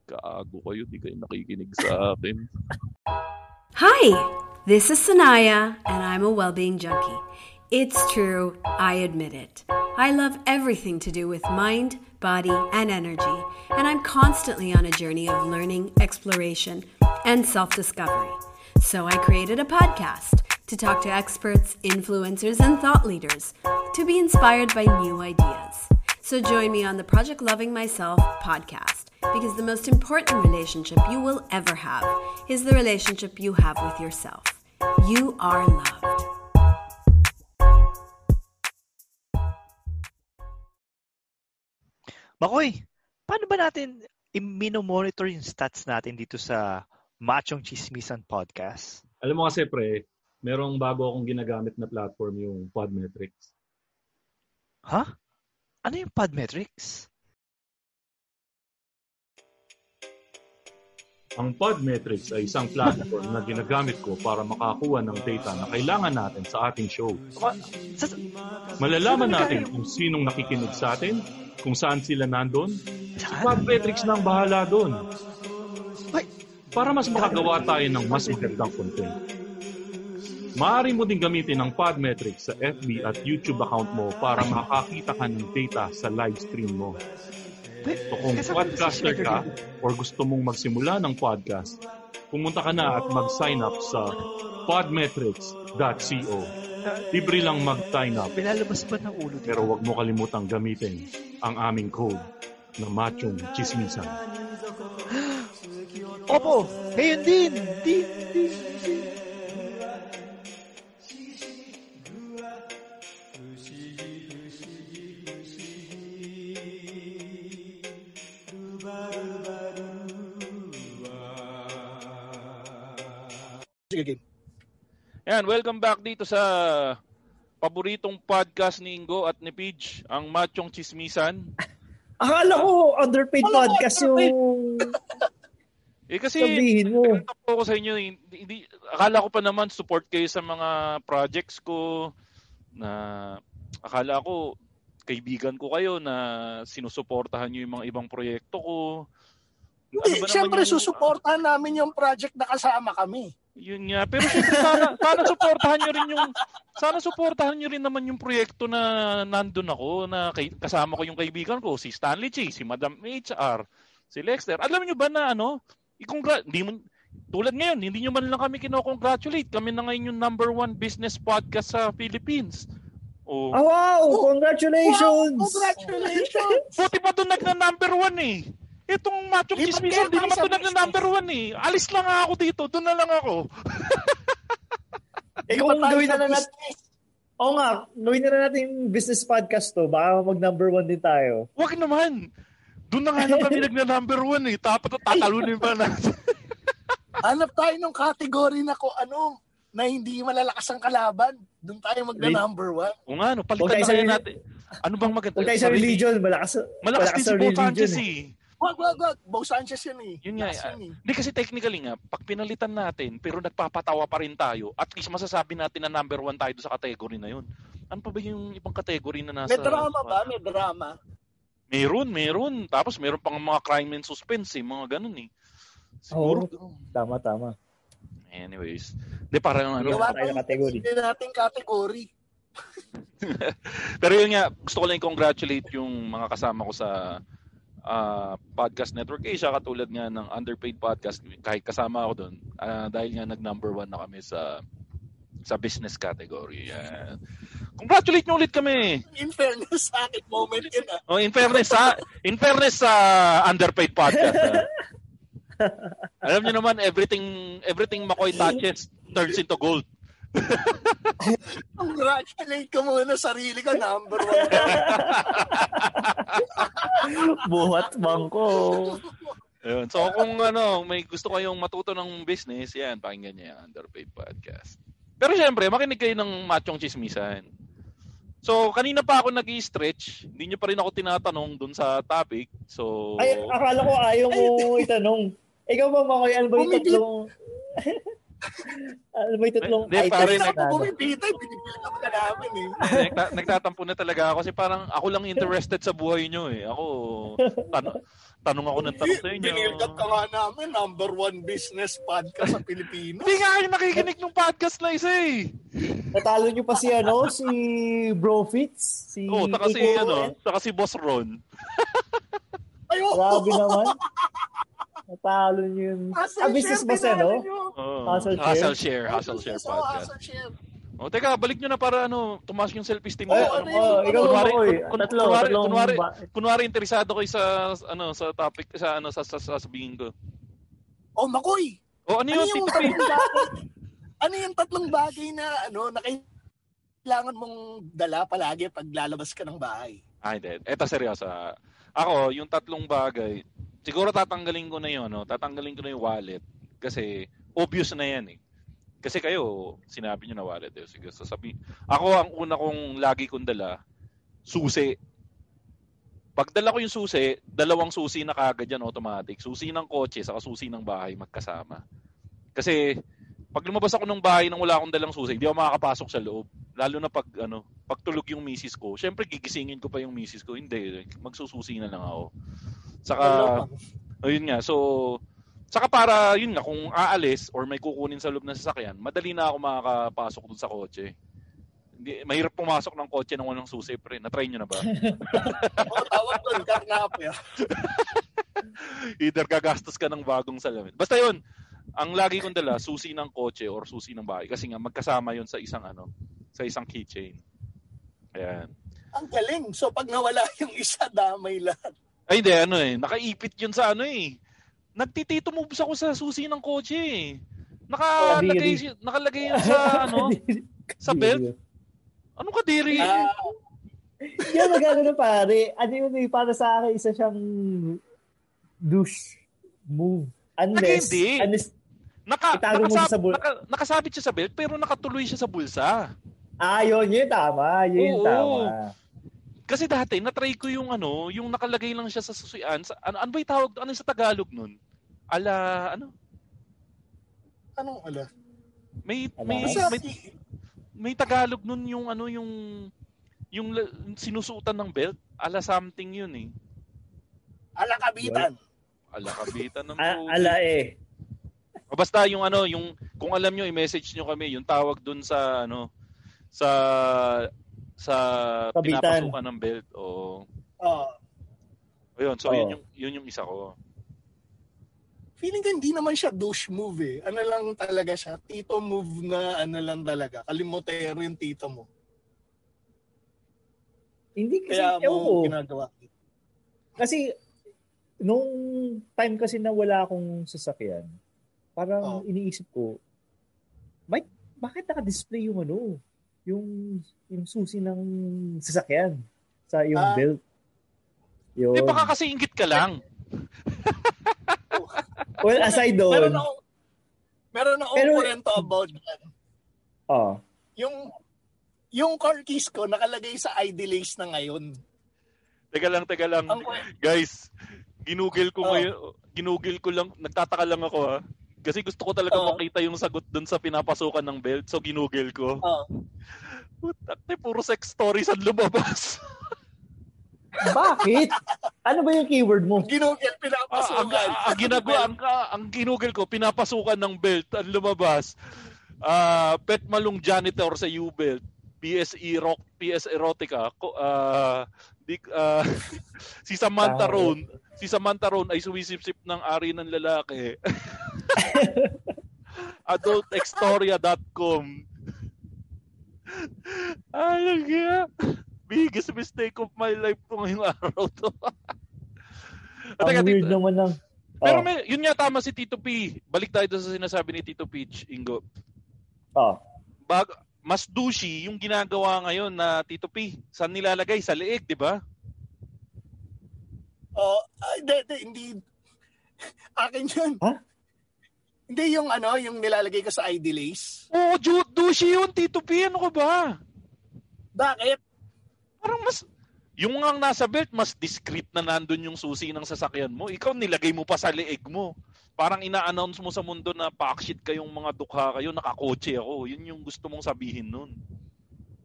Gago kayo. Di kayo nakikinig sa akin. Hi, this is Sanaya, and I'm a well being junkie. It's true, I admit it. I love everything to do with mind, body, and energy, and I'm constantly on a journey of learning, exploration, and self discovery. So I created a podcast to talk to experts, influencers, and thought leaders to be inspired by new ideas. So join me on the Project Loving Myself podcast because the most important relationship you will ever have is the relationship you have with yourself. You are loved. Makoy, paano ba natin i-monitor yung stats natin dito sa Machong Chismisan Podcast? Alam mo kasi pre, merong bago akong ginagamit na platform yung Podmetrics. Ha? Ano yung Podmetrics? Ang Podmetrics ay isang platform na ginagamit ko para makakuha ng data na kailangan natin sa ating show. Malalaman natin kung sinong nakikinig sa atin, kung saan sila nandun. Si Podmetrics na ang bahala doon. Para mas makagawa tayo ng mas magandang content. Maaari mo din gamitin ang Podmetrics sa FB at YouTube account mo para makakita ka ng data sa live stream mo. So kung Kasi- podcaster ka or gusto mong magsimula ng podcast, pumunta ka na at mag-sign up sa podmetrics.co. Libre lang mag-sign up Pinalabas ba ng ulo pero huwag mo kalimutang gamitin ang aming code na machong chismisan. Opo, ngayon din. Din, din, din. Sige, game. Yan, welcome back dito sa paboritong podcast ni Ingo at ni Pidge, ang Machong Chismisan. Akala ko underpaid Akala ko podcast underpaid. yung Eh kasi, sabihin mo. Ako sa inyo, hindi, hindi, akala ko pa naman support kayo sa mga projects ko na akala ko kaibigan ko kayo na sinusuportahan niyo yung mga ibang proyekto ko. Ano Hindi, ba naman siyempre yung- susuportahan namin yung project na kasama kami. Yun nga. Pero syempre sana, sana suportahan nyo rin yung sana suportahan nyo rin naman yung proyekto na nandun ako na kay, kasama ko yung kaibigan ko si Stanley Chi, si Madam HR, si Lexter. Alam niyo ba na ano, i-congra- hindi mo tulad ngayon, hindi nyo man lang kami kino-congratulate. Kami na ngayon yung number one business podcast sa Philippines. Oh. Oh, wow! Congratulations! Wow, congratulations! Buti pa doon nagna-number one eh. Itong Macho Lipat Chismisan, kayo hindi naman sa doon nagna-number one eh. Alis lang nga ako dito, doon na lang ako. Eh kung gawin na lang natin, oo nga, gawin na lang natin yung business podcast to, baka mag number one din tayo. Wag naman. Doon na nga lang kami nagna-number one eh. Tapos tatalunin pa natin. Hanap tayo ng category na ko ano, na hindi malalakas ang kalaban. Doon tayo magna number one. O nga, no, palitan tayo na natin. Ano bang maganda? Huwag tayo sa religion. Malakas, Malakas din sa si Bo religion Sanchez eh. eh. Wag, wag, wag. Bo Sanchez yun eh. Yun nga, ah, eh. Hindi kasi technically nga, pag pinalitan natin, pero nagpapatawa pa rin tayo, at least masasabi natin na number one tayo sa category na yun. Ano pa ba yung ibang category na nasa... May drama ba? May drama. Meron, meron. Tapos meron pang mga crime and suspense eh, mga ganun eh. Siguro. Oo. Tama, tama. Anyways. Di parang ano. Gawa tayo ng category. Hindi natin category. Pero yun nga, gusto ko lang i-congratulate yung mga kasama ko sa ah, Podcast Network Asia katulad nga ng Underpaid Podcast kahit kasama ako doon ah, dahil nga nag number one na kami sa sa business category. Yan. Congratulate nyo ulit kami. In fairness, sa akin moment yun ah. Oh, in fairness sa in fairness sa Underpaid Podcast. ah. Alam niyo naman everything everything McCoy touches turns into gold. Congratulate ka muna sarili ka, number one. Buhat bangko. Ayun. So kung ano, may gusto kayong matuto ng business, yan, pakinggan niyo yung Underpaid Podcast. Pero syempre, makinig kayo ng machong chismisan. So, kanina pa ako nag stretch Hindi niyo pa rin ako tinatanong dun sa topic. So, Ay, akala ko ayaw mo itanong. Ikaw ba, Makoy, ano ba yung tatlong... ba yung tatlong Hindi, pare, items Hindi na ako bumipitay, pinipilit ka namin eh. Nagta- nagtatampo na talaga ako kasi parang ako lang interested sa buhay nyo eh. Ako, tan- tanong ako ng tanong sa inyo. Binilgat ka nga namin, number one business podcast sa Pilipinas. Hindi nga kayo nakikinig ng podcast na isa eh. Natalo nyo pa si ano, si Bro Fitz, si Oo, oh, taka si, ano, taka si Boss Ron. Ayo, Grabe naman. Natalo nyo yun. Hustle Ah, business share, ba siya, no? Oh, Hustle share? Hustle Share, Hustle Share podcast. hustle share. O, teka, balik nyo na para ano, tumaas yung self-esteem mo. Ay, Ano, ano oh, ikaw kunwari, Makoy? kun- Tatlo, kunwari, tatlong kunwari, ba- kunwari interesado kayo sa ano sa topic sa ano sa, sa, sasabihin ko. Oh, Makoy! O ano Ano yun, yung bagay? ano yung tatlong bagay na ano na kailangan mong dala palagi pag lalabas ka ng bahay? Ah, hindi. Eto seryoso. ah. Ako, yung tatlong bagay, siguro tatanggalin ko na yun, no? Tatanggalin ko na yung wallet. Kasi, obvious na yan eh. Kasi kayo, sinabi nyo na wallet. Eh. Sige, sasabi. Ako, ang una kong lagi kong dala, susi. Pag dala ko yung susi, dalawang susi na kagad yan automatic. Susi ng kotse, saka susi ng bahay magkasama. Kasi, pag lumabas ako ng bahay nang wala akong dalang susi, hindi ako makakapasok sa loob. Lalo na pag ano, pag tulog yung misis ko. Syempre gigisingin ko pa yung misis ko. Hindi, magsususi na lang ako. Saka ayun nga. So saka para yun nga kung aalis or may kukunin sa loob ng sasakyan, madali na ako makakapasok dun sa kotse. Hindi, mahirap pumasok ng kotse nang walang susi, pre. Na-try nyo na ba? O, tawag doon, karnapya. Either gagastos ka ng bagong salamin. Basta yun, ang lagi kong dala, susi ng kotse or susi ng bahay. Kasi nga, magkasama yun sa isang ano, sa isang keychain. Ayan. Ang galing. So, pag nawala yung isa, damay lahat. Ay, hindi, ano eh. Nakaipit yun sa ano eh. Nagtitito moves ako sa susi ng kotse eh. Nakalagay, Kadiri. nakalagay yun sa ano, sa belt. Anong kadiri? Ah, ako magano na pare. Ano yun eh, para sa akin, isa siyang douche move. Unless, Hindi. unless, Naka, itago mo siya nakasab- sa bul- naka, nakasabit siya sa belt pero nakatuloy siya sa bulsa. ah, yun, yun, tama. Yun, yung Oo. tama. Kasi dati, natry ko yung ano, yung nakalagay lang siya sa susian. Sa, ano, ano ba yung tawag? Ano yung sa Tagalog nun? Ala, ano? anong ala? May, Ala. may, Basta, may, may Tagalog nun yung ano, yung, yung la- sinusutan ng belt. Ala something yun eh. ala kabitan. Ala kabitan ng A- ala eh. O basta yung ano, yung kung alam nyo, i-message nyo kami, yung tawag dun sa ano, sa sa Kabitan. pinapasukan ng belt. O, Oh, ayun, so Oo. yun yung yun yung isa ko. feeling ko hindi naman siya douche move eh. Ano lang talaga siya, tito move na ano lang talaga. Kalimotero yung tito mo. Hindi kasi, Kaya mo ginagawa. Kasi, nung time kasi na wala akong sasakyan, parang Oh. iniisip ko, Mike, bakit naka-display yung ano, yung, yung susi ng sasakyan sa yung Ah. belt? Yun. Eh baka kasi ingit ka lang. Well, aside doon, Meron akong, meron akong Pero- kwento about that. Oh. Yung yung car keys ko nakalagay sa ID lace na ngayon. Teka lang, teka lang. Ang- Guys, ginugil ko Oh. ngayon, ginugil ko lang, nagtataka lang ako ha. Kasi gusto ko talaga Oh. makita yung sagot dun sa pinapasukan ng belt, so ginugil ko. Oh. Putak, puro sex stories ang lumabas. Bakit? ano ba yung keyword mo? Ginugil Ah, ang, pinapasukan. ang, ginagawa, ang, ang ginugil ko, pinapasukan ng belt, ang lumabas. Ah, pet malung janitor sa U-belt. PSE rock, PS erotica. Ko, ah, di, ah, si Samantha. Roan, si Samantha Roan ay sumisip-sip ng ari ng lalaki. Adultextoria.com Ay, kaya. Biggest mistake of my life to ngayong araw to. Ang Teka, weird Tito- naman ng... pero Oh. may, yun nga tama si Tito P. Balik tayo sa sinasabi ni Tito Peach, Ingo. Oh. Bag, mas douchey yung ginagawa ngayon na Tito P. Saan nilalagay? Sa leeg, di ba? Oh, ah, hindi, hindi, hindi. Akin yun. Ha? Hindi yung ano, yung nilalagay ko sa ID lace. Oo, oh, douchey yun, Tito P. Ano ka ba? Bakit? Parang mas... Yung nga nasa belt, mas discreet na nandun yung susi ng sasakyan mo. Ikaw nilagay mo pa sa leeg mo. Parang ina-announce mo sa mundo na pakshit kayong mga dukha kayo, nakakotse ako. Yun yung gusto mong sabihin nun.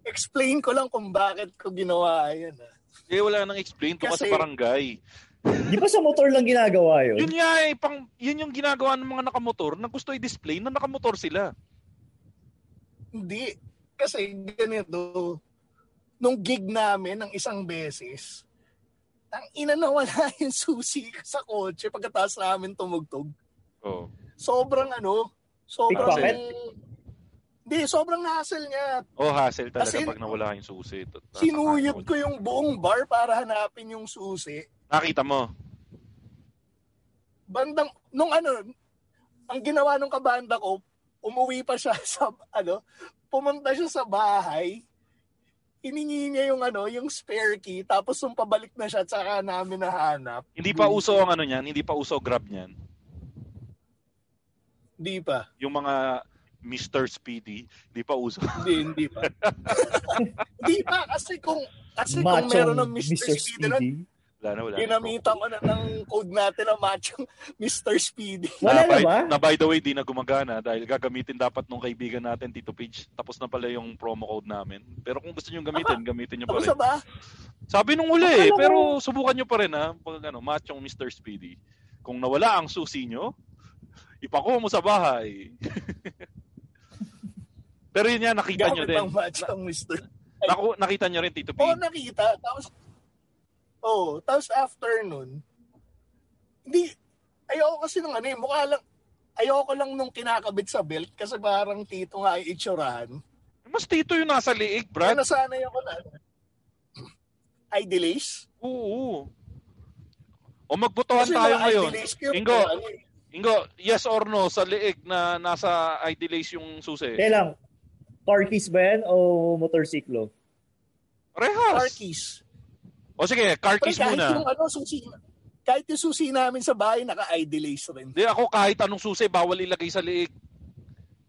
Explain ko lang kung bakit ko ginawa yan. Ah. Eh, wala nang explain to kasi Kasi- barangay. Di ba sa motor lang ginagawa yun? Yun nga eh, pang, yun yung ginagawa ng mga nakamotor na gusto i-display na nakamotor sila. Hindi. Kasi ganito, nung gig namin ng isang beses, ang ina na wala yung susi sa kotse pagkatapos namin tumugtog. Oo. Sobrang ano, sobrang... Pickpocket? Hindi, sobrang hassle niya. Oh, hassle talaga Kasi- pag nawala yung susi. Ito, Sinuyod ko yung buong bar para hanapin yung susi. Nakita mo? bandang nung ano ang ginawa nung kabanda ko umuwi pa siya sa ano pumunta siya sa bahay hiningi niya yung ano yung spare key tapos nung pabalik na siya tsaka namin nahanap Hindi pa uso ang ano niyan, hindi pa uso grab niyan. Hindi pa Yung mga Mr. Speedy, hindi pa uso. hindi hindi pa hindi pa kasi kung kasi kung Machong meron ng Mr. Mr. Speedy Speedy. Wala na, wala na. ginamitan ko na ng code natin na machong Mr. Speedy Wala na, na by, ba? na by the way, di na gumagana dahil gagamitin dapat nung kaibigan natin, Tito Page. Tapos na pala yung promo code namin. Pero kung gusto nyo gamitin, gamitin nyo pa rin. ba Sabi nung uli eh, Akala ko- pero subukan nyo pa rin ha. Pag ano, machong Mr. Speedy. Kung nawala ang susi nyo, ipako mo sa bahay. pero yun yan, nakita nyo gamit din. ng machong Mr. Naku, nakita nyo rin, Tito P. Oo, nakita. Tapos, oh, tapos after nun, hindi, ayoko kasi nung ano eh, mukha lang, ayoko lang nung kinakabit sa belt kasi parang tito nga ay itsurahan. Mas Tito yung nasa liig, Kaya Brad. nasanay ako na, ay delays? Oo. O magbotohan Kasi tayo ngayon. Ingo, ano eh. Ingo, yes or no sa liig na nasa ID lace yung susi? Kaya lang, car keys ba yan o motorsiklo? Parehas. Car keys. O sige, car Pero keys kahit muna. yung ano, susi, kahit yung susi namin sa bahay, delays rin. Hindi ako kahit anong susi, bawal ilagay sa liig.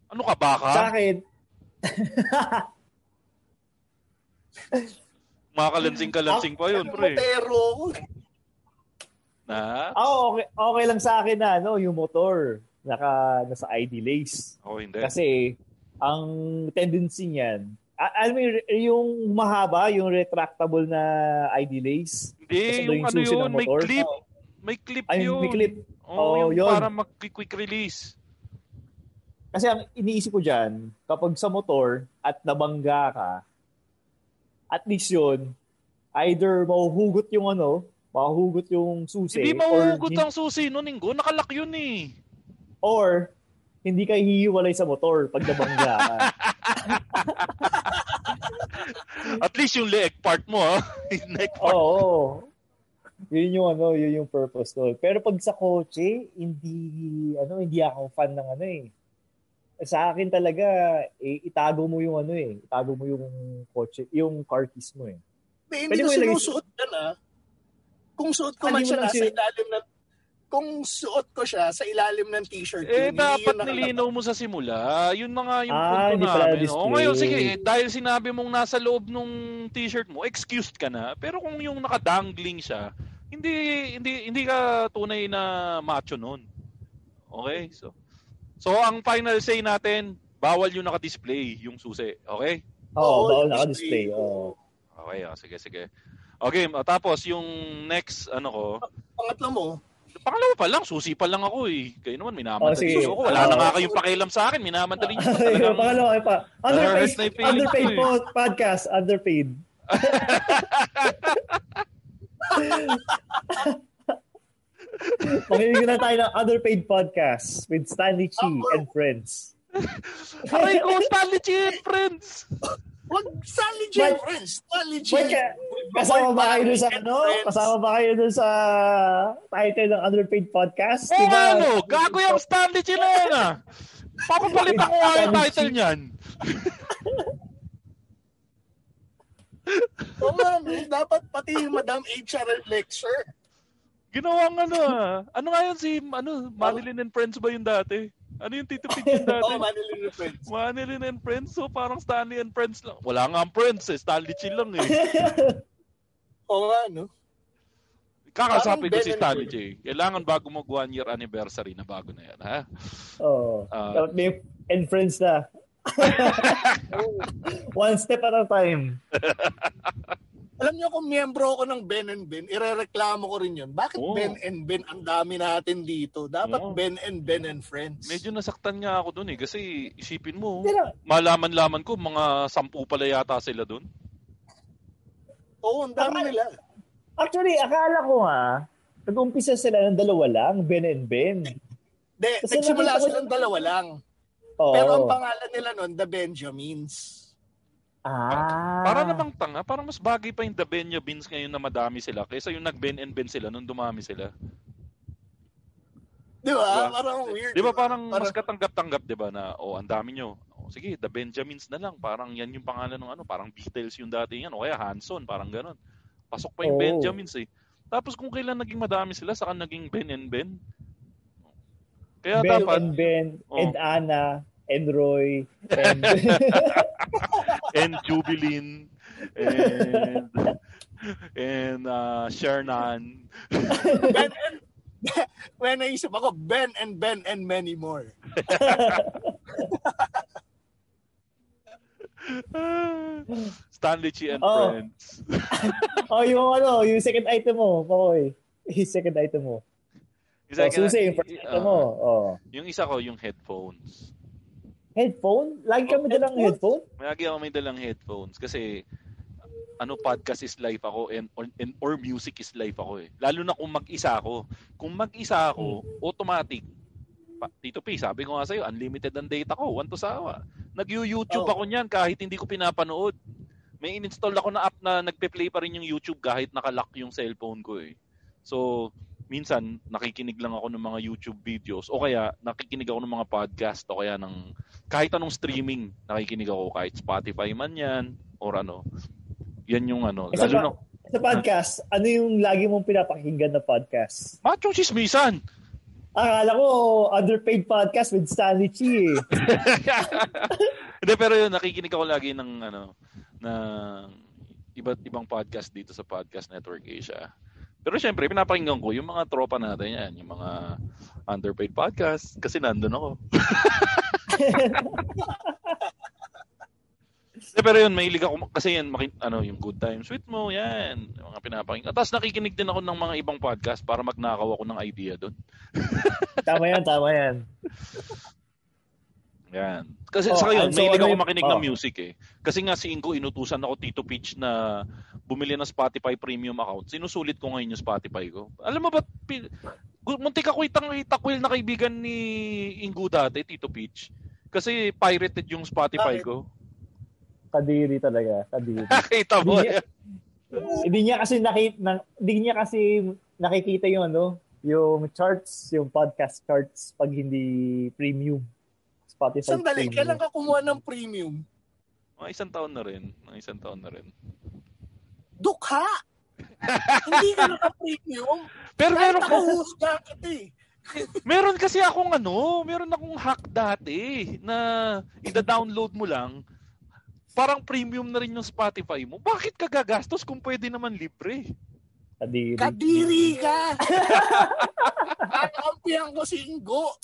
Ano ka baka? Sa akin, Mga kalansing-kalansing pa yun, pre. Pero, Na? ako okay, okay lang sa akin na ano, yung motor naka nasa ID lace. O hindi. Kasi ang tendency niyan, alam mo yung, yung mahaba, yung retractable na ID lace. Hindi, Kasi yung yung ano yun, ng may clip. May clip Ay, yun. may clip. Oo, yung yun. para mag-quick release. Kasi ang iniisip ko dyan, kapag sa motor at nabangga ka, at least yun, either mahuhugot yung ano, mahuhugot yung susi, Hindi hin- ang susi nun, Ingo. Nakalak yun eh. or hindi ka hihiwalay sa motor pag nabangga ka. At least yung leg part mo, ha? Yung neck part. Oo. Yun yung ano, yun yung purpose doon. Pero pag sa kotse, hindi ano, hindi ako fan ng ano eh. Sa akin talaga, eh, itago mo yung ano eh, itago mo yung kotse, yung car keys mo eh. hindi, Pwede hindi ilagay- sinusuot yan ah. Kung suot ko man siya nasa si- ilalim ng kung suot ko siya sa ilalim ng t-shirt Eh, yun, dapat nilinaw mo sa simula. Yun mga yung Ah, punto hindi pala namin. O ngayon, sige, dahil sinabi mong nasa loob nung t-shirt mo, excused ka na. Pero kung yung nakadangling siya, hindi hindi hindi ka tunay na macho noon. Okay? So, so ang final say natin, bawal yung naka-display yung susi. Okay? Oo, Oo, bawal naka-display. display. Oo. Okay, oh, sige, sige. Okay, tapos yung next, ano ko, Pangatlo mo, pangalawa pa lang, susi pa lang ako eh. Kayo naman, Oh, minamadali sige. niyo ako. Wala na Oh. nga kayong pakialam sa akin, minamadali niyo. Talagang- pangalawa kayo pa. Na Underpaid, underpaid po, podcast. Underpaid. Makinig na tayo ng underpaid podcast with Stanley Chi and friends. Aray ko, Stanley Chi and friends! Wag Stanley J. But- Friends, Stanley J. Wait, ka, kasama ba kayo dun sa ano? Kasama ba kayo dun sa title ng underpaid podcast? Oo Di ba? ano, gago yung Stanley Chi na yan ah. Papapalitan ko nga yung title niyan. Oo nga, dapat pati yung Madam HR lecture. Ginawang ano ah. Ano nga yun si, ano, Manilin and Friends ba yung dati? Ano yung Tito yung dati? Oo, Manilin and Friends. Manilin and Friends, so parang Stanley and Friends lang. Wala nga ang Friends eh, Stanley Chi lang eh. Oo nga, no? Kakasabi ko si Stanley. Chi. Kailangan bago mag one year anniversary na bago na yan, ha? Oo. Ah. Dapat may and friends na. One step at a time. Miyembro ako ng Ben and Ben, irereklamo ko rin yun. Bakit Oo. Ben and Ben ang dami natin dito? Dapat Oo. Ben and Ben and Friends. Medyo nasaktan nga ako dun eh. Kasi isipin mo, na- malaman-laman ko, mga sampu pala yata sila dun. Oo, ang dami nila. Actually, akala ko nga, nag-umpisa sila ng dalawa lang, Ben and Ben. De, Kasi nagsimula silang dalawa lang. Oo. Pero ang pangalan nila nun, The Benjamins. Ah. Para namang tanga, parang mas bagay pa yung The Benya Beans ngayon na madami sila kaysa yung nag-Ben and Ben sila nung dumami sila. Di ba? Diba? Parang weird. Di ba parang Parang- mas katanggap-tanggap, di ba, na, oh, ang dami nyo. Oh, sige, The Benjamins na lang. Parang yan yung pangalan ng ano, parang Beatles yung dati yan. O kaya Hanson, parang ganun. Pasok pa yung Oo. Benjamins eh. Tapos kung kailan naging madami sila, saka naging Ben and Ben. Kaya Ben dapat, and Ben, Oo. and Anna, and Roy, and... and Jubilin, and, and uh, Shernan. Ben and When naisip ako, Ben and Ben and many more. Stanley Chi and Oh. Friends. oh, yung ano, yung second item mo, Pakoy. Yung second item mo. Isa oh, susi, yung first uh, item mo. Oh. Yung isa ko, yung headphones. Headphone? Lagi kami dalang headphone? Lagi ako may dalang headphones kasi ano podcast is life ako and or, and or music is life ako eh. Lalo na kung mag-isa ako. Kung mag-isa ako, automatic. Pa, Tito P, sabi ko nga sa'yo, unlimited ang data ko, one to sawa. Nag-YouTube Oh. ako niyan kahit hindi ko pinapanood. May in-install ako na app na nagpe-play pa rin yung YouTube kahit nakalock yung cellphone ko eh. So, minsan nakikinig lang ako ng mga YouTube videos o kaya nakikinig ako ng mga podcast o kaya ng kahit anong streaming nakikinig ako kahit Spotify man yan or ano. Yan yung ano. Isa Lalo pa- na, Sa podcast, ano yung lagi mong pinapakinggan na podcast? Machong Chismisan! Akala ko, underpaid podcast with Stanley Chi eh. Hindi, pero yun, nakikinig ako lagi ng, ano, ng iba't ibang podcast dito sa Podcast Network Asia. Pero syempre, pinapakinggan ko yung mga tropa natin yan, yung mga underpaid podcast, kasi nandun ako. Eh, pero yun, mahilig ako, kasi yan, maki, ano, yung Good Times with mo, yan, yung mga pinapakinggan. Tapos nakikinig din ako ng mga ibang podcast para magnakaw ako ng idea doon. tama yan, tama yan. Yan. Kasi Oh, sa ngayon, and so mahilig ano ako yung- makinig oh. ng music eh. Kasi nga si Ingo, inutusan ako Tito Peach na bumili ng Spotify premium account. Sinusulit ko ngayon yung Spotify ko. Alam mo ba, pi- gu- muntik ako itang itakwil na kaibigan ni Ingo dati, Tito Peach. Kasi pirated yung Spotify Bakit? ko. Kadiri talaga, kadiri. Nakita mo. Hindi niya, hindi niya kasi nakita, na, hindi niya kasi nakikita yung ano, yung charts, yung podcast charts pag hindi premium. Spotify Sandali, premium. kailan ka kumuha ng premium? Mga isang taon na rin. Mga isang taon na rin. Dukha! Hindi ka naka-premium. Pero Kahit meron ako husga kita eh. Meron kasi akong ano, meron akong hack dati na ida-download mo lang. Parang premium na rin yung Spotify mo. Bakit ka gagastos kung pwede naman libre? Kadiri. Kadiri ka! Kakampihan ko si Ingo.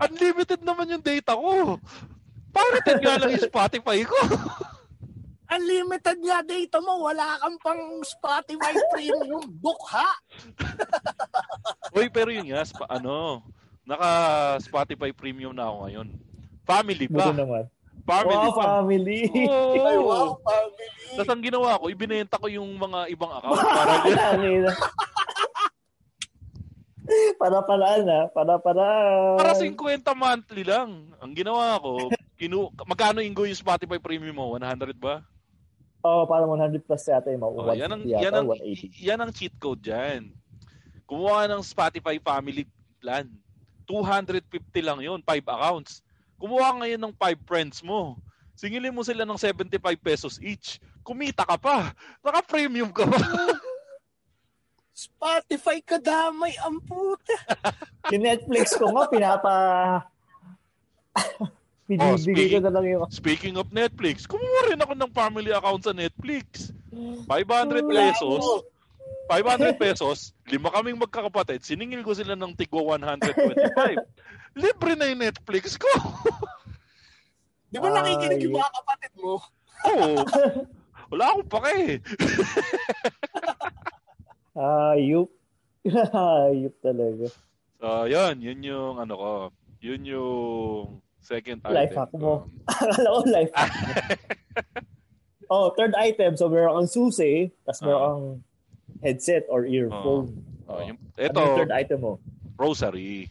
Unlimited naman yung data ko. Pirated nga lang yung Spotify ko. Unlimited nga data mo, wala kang pang Spotify premium book ha? Uy, pero yun nga, spa- ano, naka Spotify premium na ako ngayon. Family Buto pa. naman. Family Wow, family. Oo. Ay, wow, family. Tapos ang ginawa ko, ibinenta ko yung mga ibang account para para paraan ha. Para paraan. para 50 monthly lang. Ang ginawa ko, kinu magkano ingo yung Spotify premium mo? 100 ba? Oh, para 100 plus yata yung mga Oh, yan ang 150 yata, yan ang 180. yan ang cheat code diyan. Kumuha ka ng Spotify family plan. 250 lang 'yon, 5 accounts. Kumuha ngayon ng 5 friends mo. Singilin mo sila ng 75 pesos each. Kumita ka pa. Naka-premium ka pa. Spotify ka damay, ang puta. Yung Netflix ko nga, pinapa... Binibigay ko speaking- na lang yung... Speaking of Netflix, kumuha rin ako ng family account sa Netflix. 500 Wala pesos. Mo. 500 pesos, lima kaming magkakapatid, siningil ko sila ng tigwa 125. Libre na yung Netflix ko. Di ba nakikinig yung mga kapatid mo? Oo. Wala akong pake. Ayup. Ayup talaga. So, yun. Yun yung ano ko. Yun yung second item. Life hack mo. Akala ko life hack mo. oh, third item. So, meron kang susi, tapos meron Ah. kang headset or earphone. Oh, yung, Ano ito, yung third item mo? rosary.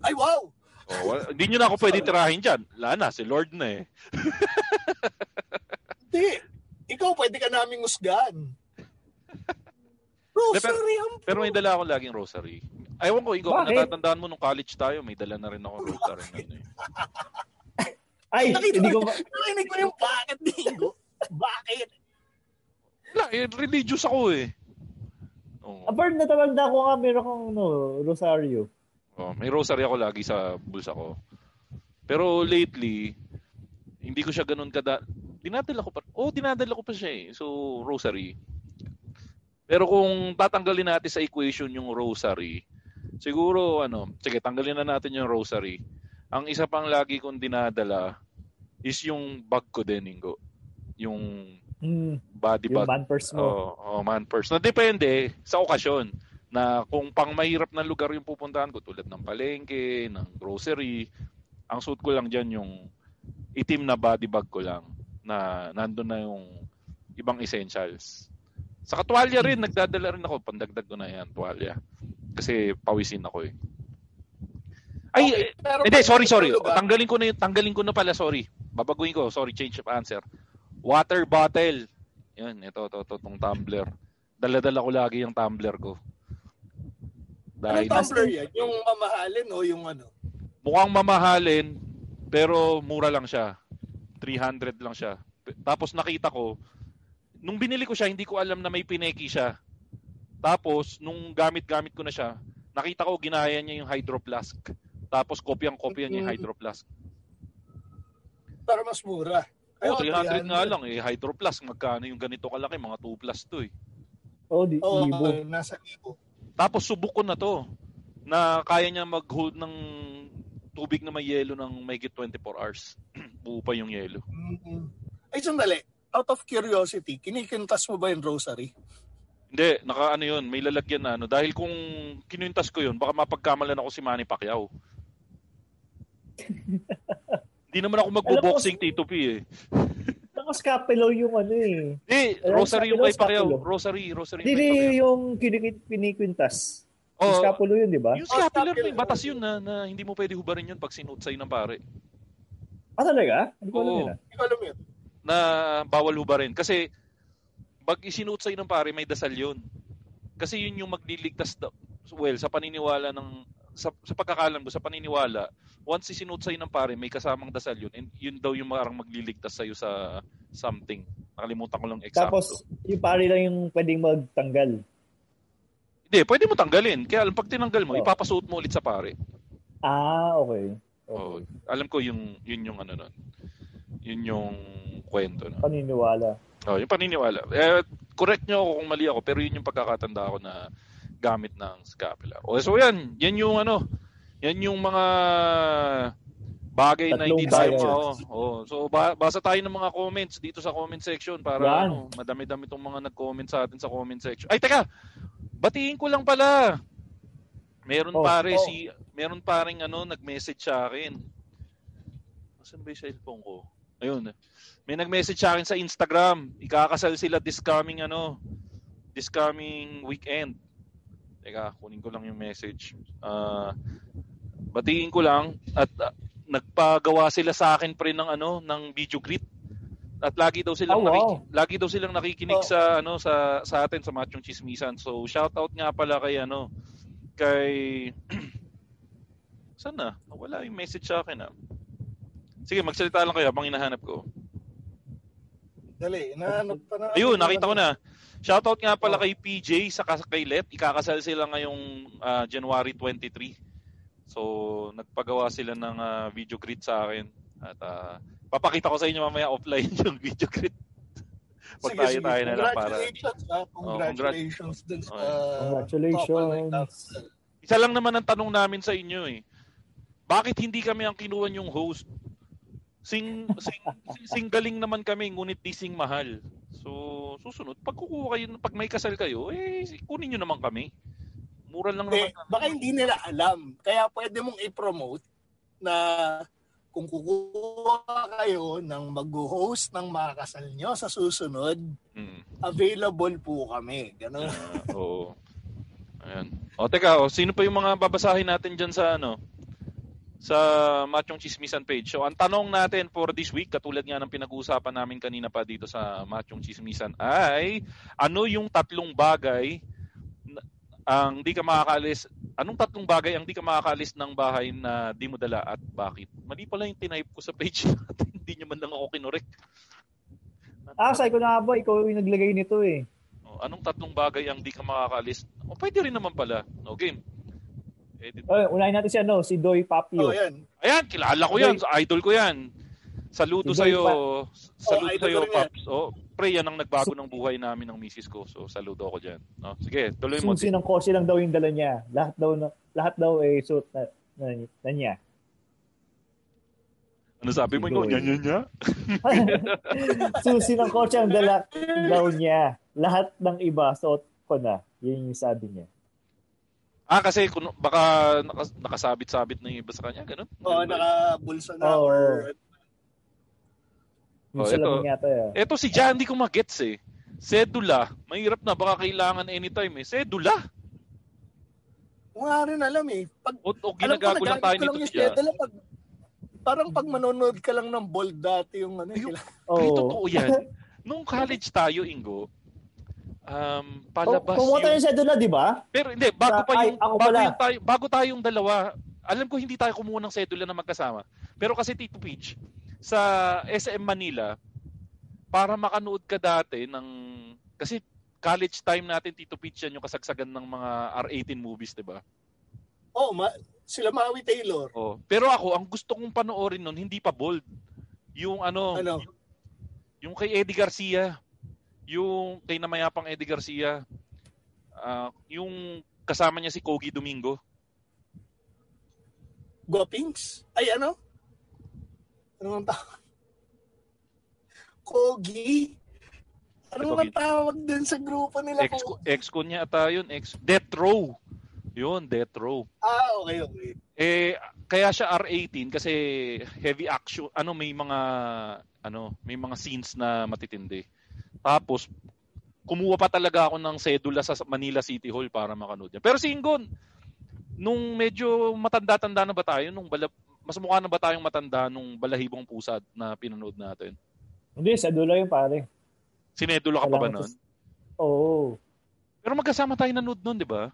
Ay, wow! Oh, wala- hindi nyo na ako pwede tirahin dyan. Wala na, si Lord na eh. Hindi. Ikaw, pwede ka naming usgan. Rosary ang Pero may dala ako laging rosary. Ayaw ko, Ingo, kung Bakit? natatandaan mo nung college tayo, may dala na rin ako rosary. na yun eh. Ay, hindi ko... narinig ko yung bakit, Dingo. Bakit? Wala, eh, religious ako eh. Oh, Apart na tabanda ko nga, meron kang no, rosaryo. oh, may rosary ako lagi sa bulsa ko. Pero lately, hindi ko siya ganun kada... Dinadala ko pa... Oh, dinadala ko pa siya eh. So, rosary. Pero kung tatanggalin natin sa equation yung rosary, siguro ano, sige, tanggalin na natin yung rosary. Ang isa pang lagi kong dinadala is yung bag ko din, Ingo. Yung Hmm, body yung bag. man purse mo. Oo, oh, man purse. Na depende sa okasyon na kung pang mahirap na lugar yung pupuntahan ko tulad ng palengke, ng grocery, ang suit ko lang diyan yung itim na body bag ko lang na nandun na yung ibang essentials. Sa katwalya rin, nagdadala rin ako. Pandagdag ko na yan, tuwalya. Kasi pawisin ako eh. Ay, Okay, hindi, sorry, sorry. Tanggalin ko na tanggalin ko na pala, sorry. Babaguhin ko, sorry, change of answer. Water bottle. Yan, ito, ito, ito, itong tumbler. Dala-dala ko lagi yung tumbler ko. Dahil Anong tumbler yan? Yung mamahalin o yung ano? mukhang mamahalin, pero mura lang siya. 300 lang siya. Tapos nakita ko, nung binili ko siya, hindi ko alam na may pineki siya. Tapos, nung gamit-gamit ko na siya, nakita ko ginaya niya yung hydro flask. Tapos, kopyang-kopya niya yung hydro flask. Para mas mura. Oh, Ayun, 300 nga lang eh. Hydro flask, magkano yung ganito kalaki? Mga 2 plus to eh. Oh, di, Oo, libo. oh, nasa libo. Tapos subok ko na to na kaya niya mag-hold ng tubig na may yelo ng mahigit 24 hours. Buo pa yung yelo. Mm-mm. Ay, sandali. Out of curiosity, kinikintas mo ba yung rosary? Hindi, naka ano yun, may lalagyan na ano. Dahil kung kinuintas ko yun, baka mapagkamalan ako si Manny Pacquiao. Hindi naman ako magbo-boxing Tito P eh. Naka-scapelo yung ano eh. Hindi, Alam, rosary yung kay Pacquiao. Rosary, rosary Hindi, yung kinikit, pinikwintas. Yung Oh, scapulo yun, di ba? yung scapular may batas yun na, na hindi mo pwede hubarin yun pag sinuot sa'yo ng pare. Ah, talaga? Hindi ko alam yun ah. Hindi ko alam yun. na bawal hubarin. Kasi pag isinuot sa'yo ng pare, may dasal yun. Kasi yun yung magliligtas, daw- well, sa paniniwala ng, sa, sa pagkakalam ko, sa paniniwala, once isinuot sa'yo ng pare, may kasamang dasal yun, and yun daw yung marang magliligtas sa'yo sa something. Nakalimutan ko lang eksakto. Tapos, yung pare lang yung pwedeng magtanggal. Hindi, pwede mo tanggalin. Kaya alam, pag tinanggal mo, Oh. ipapasuot mo ulit sa pare. Ah, okay. Oo. alam ko yung, yun yung ano nun. Yun yung kwento. No? Paniniwala. Oh, yung paniniwala. Eh, correct nyo ako kung mali ako, pero yun yung pagkakatanda ko na gamit ng scapula. O, so yan. Yan yung ano, yan yung mga bagay na Tatlong hindi tayo ma- oh. So, ba- basa tayo ng mga comments dito sa comment section para Yan. ano, madami-dami tong mga nag-comment sa atin sa comment section. Ay, teka! Batiin ko lang pala. Meron Oh, pare oh. si meron paring ano nag-message sa akin. Nasaan ba yung cellphone ko? Ayun. May nag-message sa akin sa Instagram. Ikakasal sila this coming ano, this coming weekend. Teka, kunin ko lang yung message. Ah, batiin ko lang at ah, nagpagawa sila sa akin pre ng ano, ng video clip. At lagi daw silang Oh, wow. nakiki- lagi daw silang nakikinig Oh. sa ano sa sa atin sa Machong Chismisan. So shout out nga pala kay ano kay Saan na? Wala yung message sa akin ah. Sige, magsalita lang kayo habang hinahanap ko. Dali, nahanap pa na. Ayun, nakita ko na. Shoutout nga pala Oh. kay PJ sa kay Let. Ikakasal sila ngayong ah, January 23. So, nagpagawa sila ng ah, video greet sa akin. At ah, papakita ko sa inyo mamaya offline yung video greet. Pag Sige, tayo sige. tayo na lang para. Congratulations, ha? Congratulations dun sa Congratulations. couple. Isa lang naman ang tanong namin sa inyo eh. Bakit hindi kami ang kinuha yung host? Sing, sing, sing, sing galing naman kami, ngunit di sing mahal. So, susunod, pag kukuha kayo, pag may kasal kayo, eh, kunin nyo naman kami. Mura lang naman. baka hindi nila alam. Kaya pwede mong i-promote na kung kukuha kayo ng mag-host ng mga kasal nyo sa susunod, Mm. available po kami. Ganun. Ah, oo. Ayan. O, teka, o, sino pa yung mga babasahin natin dyan sa, ano, sa Machong Chismisan page. So, ang tanong natin for this week, katulad nga ng pinag-uusapan namin kanina pa dito sa Machong Chismisan, ay, ano yung tatlong bagay ang di ka makakaalis, anong tatlong bagay ang di ka makakaalis ng bahay na di mo dala at bakit? Mali pala yung tinype ko sa page natin. Hindi nyo man lang ako kinorek. Ah, sabi ko na ba, ikaw yung naglagay nito eh. O, anong tatlong bagay ang di ka makakaalis? O, pwede rin naman pala. O, game. Edit. Oh, unahin natin si ano, si Doy Papio. Oh, yan. Ayan, kilala ko yan. Idol ko yan. Saludo Si sa iyo. Doy Saludo Oh, sa iyo. Paps. Oh, pre, yan ang nagbago ng buhay namin ng misis ko. So, saludo ako diyan. No? Sige, tuloy mo. Susi ng kotse lang daw yung dala niya. Lahat daw na, lahat daw eh suit na, na, na niya. Ano sabi mo? Si Doy. Nya, nya, nya? Susi ng kotse ang dala daw niya. Lahat ng iba suot ko na. Yun yung sabi niya. Ah, kasi kung, baka nakas, nakasabit-sabit na yung iba sa kanya, ganun? Oo, ba? nakabulsa na. Oo. or, Oh, eto. yata eh. Eto si Jan, hindi ko magets eh. Sedula. Mahirap na, baka kailangan anytime eh. Sedula. Kung nga rin alam eh. Pag, O, o ginagago lang tayo nito schedule, pag, parang pag manonood ka lang ng bold dati yung ano. Ayun. kailangan-. Ay, totoo yan. Nung college tayo, Ingo, um, palabas Pumunta yung... yung sedula, di ba? Pero hindi, bago Sa- pa ay, yung, ako bago, pala. yung tayo, bago tayong dalawa, alam ko hindi tayo kumuha ng sedula na magkasama. Pero kasi Tito Peach, sa SM Manila, para makanood ka dati ng... Kasi college time natin, Tito Peach, yan yung kasagsagan ng mga R18 movies, di ba? Oo, ma- sila Maui Taylor. Oh. Pero ako, ang gusto kong panoorin nun, hindi pa bold. Yung ano, Ano? yung kay Eddie Garcia. Yung kay namayapang Eddie Garcia. Ah, yung kasama niya si Kogi Domingo. Guapings? Ay, ano? Ano ang tawag? Kogi? Ano ang tawag din sa grupo nila? Ex, ex ko niya ata yun. Ex, Death Row. Yun, Death Row. Ah, okay, okay. Eh, kaya siya R18 kasi heavy action. Ano, may mga, ano, may mga scenes na matitindi. Tapos, kumuha pa talaga ako ng sedula sa Manila City Hall para makanood niya. Pero si Ingon, nung medyo matanda-tanda na ba tayo, nung bala, mas mukha na ba tayong matanda nung balahibong pusad na pinanood natin? Hindi, sedula yung pare. Sinedula ka pa ba nun? Oo. Pero magkasama tayo nanood nun, di ba?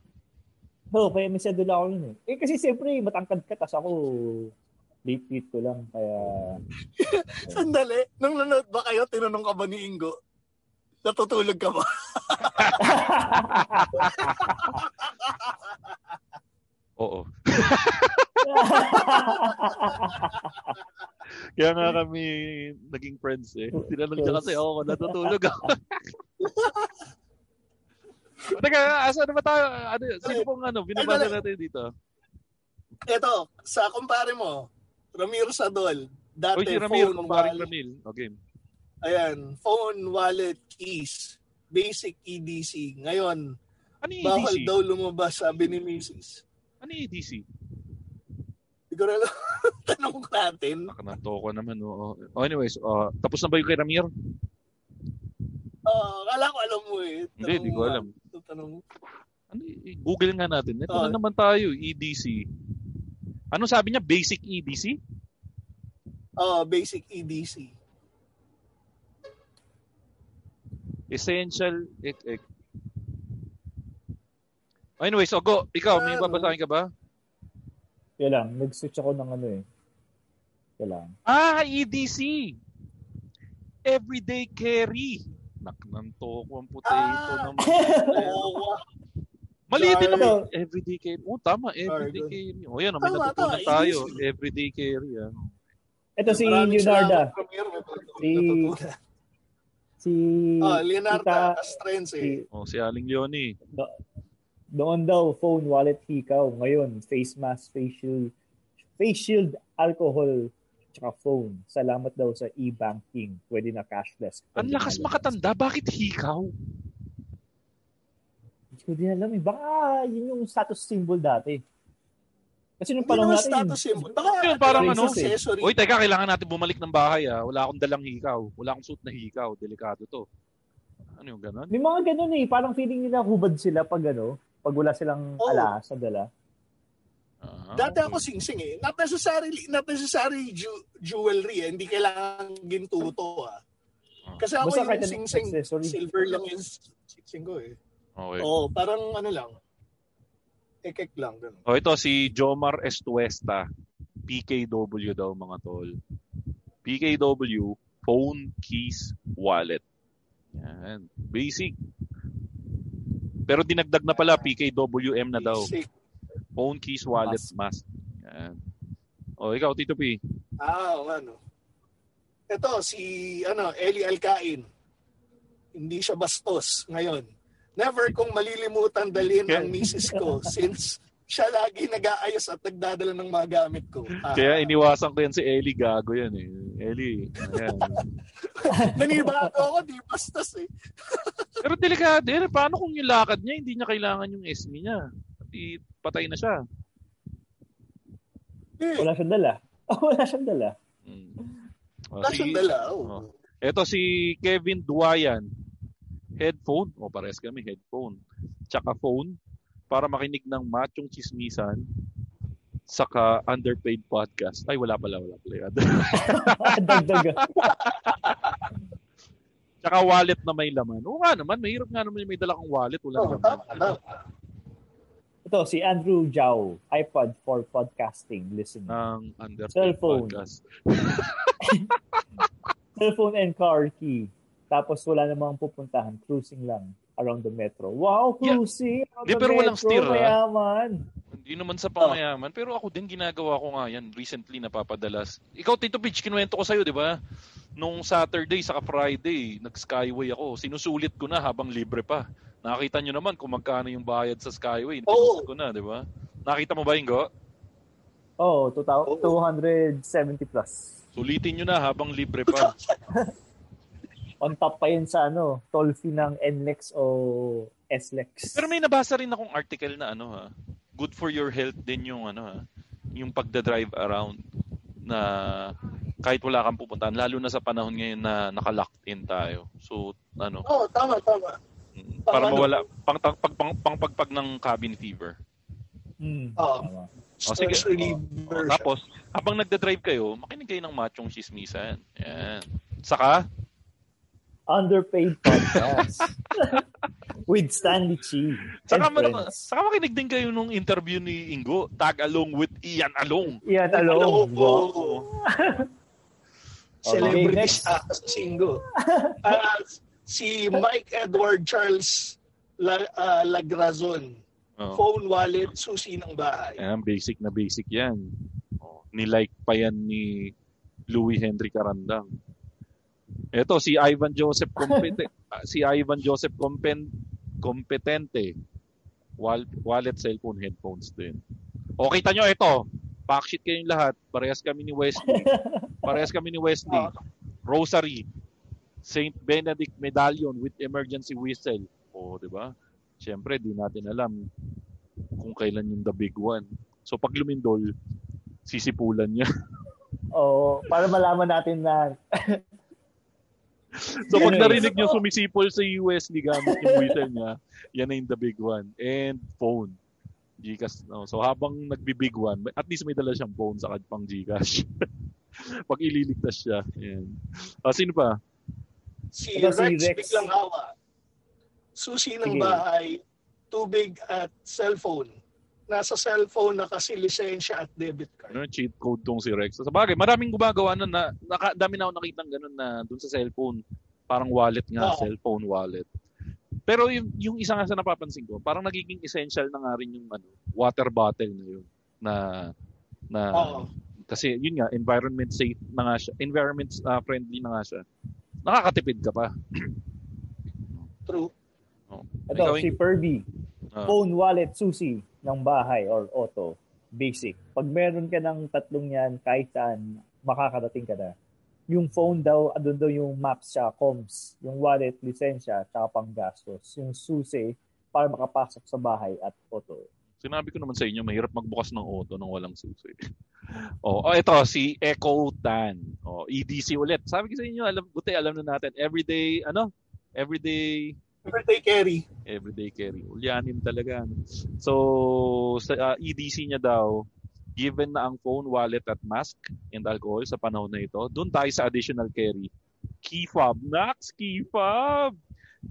Oo, kaya may sedula ako nun eh. Eh kasi siyempre, matangkad ka, tas ako, late ko lang, kaya... Sandali, nung nanood ba kayo, tinanong ka ba ni Ingo? Natutulog ka ba? Oo. Kaya nga kami naging friends eh. Tinanong niya kasi ako natutulog ako. Teka, asa na ba tayo? Ano, sino pong ano, binabasa natin dito? Ito, sa kumpare mo, Ramiro Sadol, dati Uy, si Ramil, phone, kumparing wallet, Ramil. Okay. Ayan, phone, wallet, keys, basic EDC. Ngayon, Ano yung bawal EDC? daw lumabas, sabi ni Mrs. Ano yung EDC? Hindi ko na alam. Tanong natin. Nakananto ko naman. Oo. Oh, anyways, uh, tapos na ba yung kay Ramir? Uh, kala ko alam mo eh. Hindi, hindi ko alam. Tanong, Ano, Google nga natin. Ito Oh. na naman tayo, EDC. Ano sabi niya? Basic EDC? oh, basic EDC. Essential. Ek, ek. Anyways, so go. Ikaw, may Ano? babasahin ka ba? Kaya lang, nag-switch ako ng ano eh. Kaya lang. Ah, EDC. Everyday carry. Naknanto ko ang potato Ah! Oo. Mali din naman. Everyday carry. Oh, tama. Everyday Sorry. carry. O yan, may Tama, natutunan tama, tayo. EDC. Everyday carry. Ah. Ito si Maraming Leonardo. salamat, Ramiro. May natutunan. Si Ah, Leonardo Castrense. si, Oh, si Aling Leonie. noon daw, phone, wallet, hikaw. Ngayon, face mask, face shield, face shield, alcohol, tsaka phone. Salamat daw sa e-banking. Pwede na cashless. Ang lakas makatanda. Bakit hikaw? Hindi ko din alam eh. Baka yun yung status symbol dati. Kasi nung panahon natin, status symbol. Baka Yun, parang ano. eh. accessory. Uy, teka, kailangan natin bumalik ng bahay ah. Wala akong dalang hikaw. Wala akong suit na hikaw. Delikado to. Ano yung ganon? may mga ganun eh. Parang feeling nila hubad sila pag ano, pag wala silang Oo. alahas na dala. Ah, Dati ako sing-sing eh. Not necessarily, not necessarily ju- jewelry eh. Hindi kailangan gintuto ah. Kasi ako Basta yung sing-sing, silver lang yung sing-sing ko eh. Okay. Oo, parang ano lang. Ekek lang. Ganun. Oh, ito si Jomar Estuesta. PKW daw mga tol. PKW, phone, keys, wallet. Yan. Basic. Pero dinagdag na pala, PKWM na daw. Basic. Phone, keys, wallet, mask. Yan. O, ikaw, Tito P. Ah, ano. Ito, si ano, Eli Alcain. Hindi siya bastos ngayon. Never kong malilimutan dalhin ang misis ko since siya lagi nag-aayos at nagdadala ng mga gamit ko. Ah, Kaya iniwasan ko yan si Ellie. Gago yan eh. Ellie. Ayan. nanibago ako, di bastos eh. Pero delikado yan. eh. Paano kung yung lakad niya, hindi niya kailangan yung SME niya? Pati patay na siya. Eh, Wala siyang dala. wala siyang dala. Mm. O, wala si- siyang dala. Oh. Oh. Ito si Kevin Duayan. Headphone. O, pares kami. Headphone. Tsaka phone. Para makinig ng machong chismisan. Saka underpaid podcast. Ay, wala pala. Wala pala. Dagdag. Tsaka wallet na may laman. Oo nga naman. Mahirap nga naman yung may dala kang wallet. Wala Oh, tama. Ito, si Andrew Zhao. iPod for podcasting, listening. Ng underpaid Cellphone. podcast. Cellphone and car key. Tapos wala namang pupuntahan. Cruising lang around the metro. Wow, Yeah. cruising! around Di, the pero walang metro, steer, ah. Mayaman. Hindi naman sa pamayaman, pero ako din ginagawa ko nga yan recently napapadalas. Ikaw Tito Pitch, kinuwento ko sa'yo, di ba? Nung Saturday saka Friday, nag-skyway ako. Sinusulit ko na habang libre pa. Nakita nyo naman kung magkano yung bayad sa skyway. Oo. Pinost ko na, di ba? Nakita mo ba, Ingo? Oh, 2000, 270 plus. Sulitin nyo na habang libre pa. On top pa yun sa ano, toll fee ng NLEX o SLEX. Pero may nabasa rin akong article na ano ha, good for your health din yung ano ha, yung pagda-drive around na kahit wala kang pupuntahan, lalo na sa panahon ngayon na naka-locked in tayo. So, ano, Oo, oh, tama, tama. mm, para ano? mawala, pang, pang, pang, pang, pangpagpag ng cabin fever. Hmm. Oo. Tama. O, sige. O, tapos, habang nagda-drive kayo, makinig kayo ng machong chismisan. Yan. Saka, Underpaid podcast. With Stanley Chi. saka, man, saka makinig din kayo nung interview ni Ingo, tag along with Ian Along. Iyan, Hello, alone. po. Okay, Celebrity next. status singo. Ah, si Mike Edward Charles La, ah, Lagrazon. Oo. phone, wallet, susi ng bahay. Ayan, basic na basic yan. Oh, nilike pa yan ni Louis Henry Carandang. Ito, si Ivan Joseph Compete, ah, si Ivan Joseph Compen, Competente. Wal, wallet, cellphone, headphones din. O, kita nyo, ito. Backsheet kayong lahat. Parehas kami ni Wesley. Parehas kami ni Wesley. Rosary. Saint Benedict Medallion with emergency whistle. O, di ba? Siyempre, di natin alam kung kailan yung the big one. So, pag lumindol, sisipulan niya. Oo, para malaman natin na So pag narinig nyo sumisipol sa US ni gamit yung whistle niya, yan na yung the big one. And phone. Gcash. No? So habang nagbi-big one, at least may dala siyang phone sa pang Gcash. pag ililigtas siya. Yan. Ah, sino pa? Si Ito si Rex, Rex. biglang hawa. Susi ng Sige. bahay, tubig at cellphone. Nasa cellphone na kasi lisensya at debit card. Ano, cheat code tong si Rex. Sa bagay, maraming gumagawa na, na naka, dami na ako nakita ng ganun na dun sa cellphone. Parang wallet nga, Oo. cellphone wallet. Pero yung, yung isa nga sa napapansin ko, parang nagiging essential na nga rin yung ano, water bottle na yun. Na, na Oo. kasi yun nga, environment safe na nga siya. Environment uh, friendly na nga siya. Nakakatipid ka pa. True. Oh. ito, Ikaw, si Furby. Ah. Phone, wallet, susi ng bahay or auto. Basic. Pag meron ka ng tatlong yan, kahit saan, makakarating ka na. Yung phone daw, andun daw yung maps siya, comms. Yung wallet, lisensya, tsaka panggastos. Yung susi, para makapasok sa bahay at auto. Sinabi ko naman sa inyo, mahirap magbukas ng auto nang walang susi. oh, oh, ito, si Echo Tan. Oh, EDC ulit. Sabi ko sa inyo, alam, buti alam na natin, everyday, ano? Everyday, Everyday carry. everyday carry. Ulyanin talaga. ano. So, sa uh, EDC niya daw, given na ang phone, wallet at mask and alcohol sa panahon na ito, doon tayo sa additional carry. Key fob. Nax, key fob!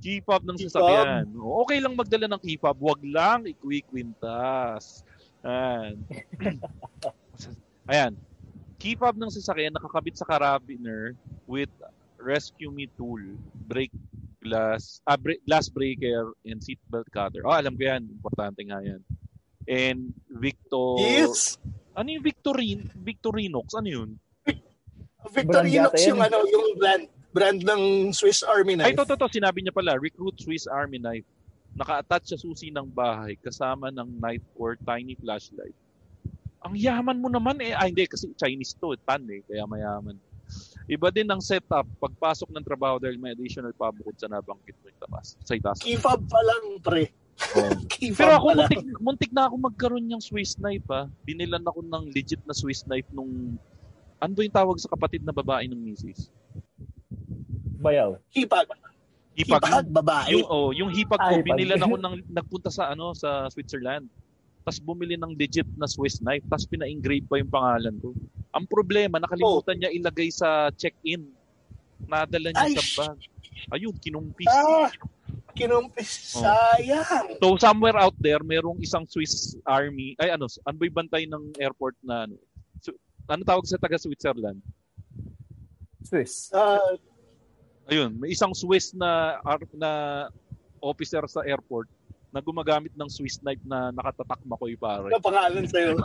Key fob ng Key sasakyan. Okay lang magdala ng key fob, wag lang i-quintas. Ayan. Ayan. Key fob ng sasakyan nakakabit sa carabiner with rescue me tool, brake glass, ah, bra- glass breaker and seatbelt cutter. Oh, alam ko yan. Importante nga yan. And Victor... Yes! Ano yung Victorin, Victorinox? Ano yun? Victorinox yung yan. ano, yung brand brand ng Swiss Army Ay, knife. to, to, to. Sinabi niya pala, recruit Swiss Army knife. Naka-attach sa susi ng bahay kasama ng knife or tiny flashlight. Ang yaman mo naman eh. Ah, hindi. Kasi Chinese to. Tan eh. Kaya mayaman. Iba din ang setup. Pagpasok ng trabaho dahil may additional pa bukod sa nabanggit mo yung tapas. Sa itaas. Key fob pa lang, pre. Oh. Pero ako, muntik, muntik na ako magkaroon ng Swiss knife ha. Binilan ako ng legit na Swiss knife nung... Ano yung tawag sa kapatid na babae ng misis? Bayaw. Hipag. Hipag. Hipag, babae. Yung, oh, yung hipag ko, Ah, hipag. binilan ako ng nagpunta sa ano sa Switzerland. Tapos bumili ng legit na Swiss knife, tapos pina-engrave pa yung pangalan ko. Ang problema, nakalimutan niya ilagay sa check-in. Nadala niya Ay, sa bag. Ayun, kinumpis. Ah, kinumpis. Oh. Sayang. So somewhere out there, merong isang Swiss army, ay ano, ano ba bantay ng airport na ano? So, ano tawag sa taga Switzerland? Swiss. Ah, Ayun, may isang Swiss na ar- na officer sa airport na gumagamit ng Swiss knife na nakatatak makoy pare. ano pangalan sa'yo?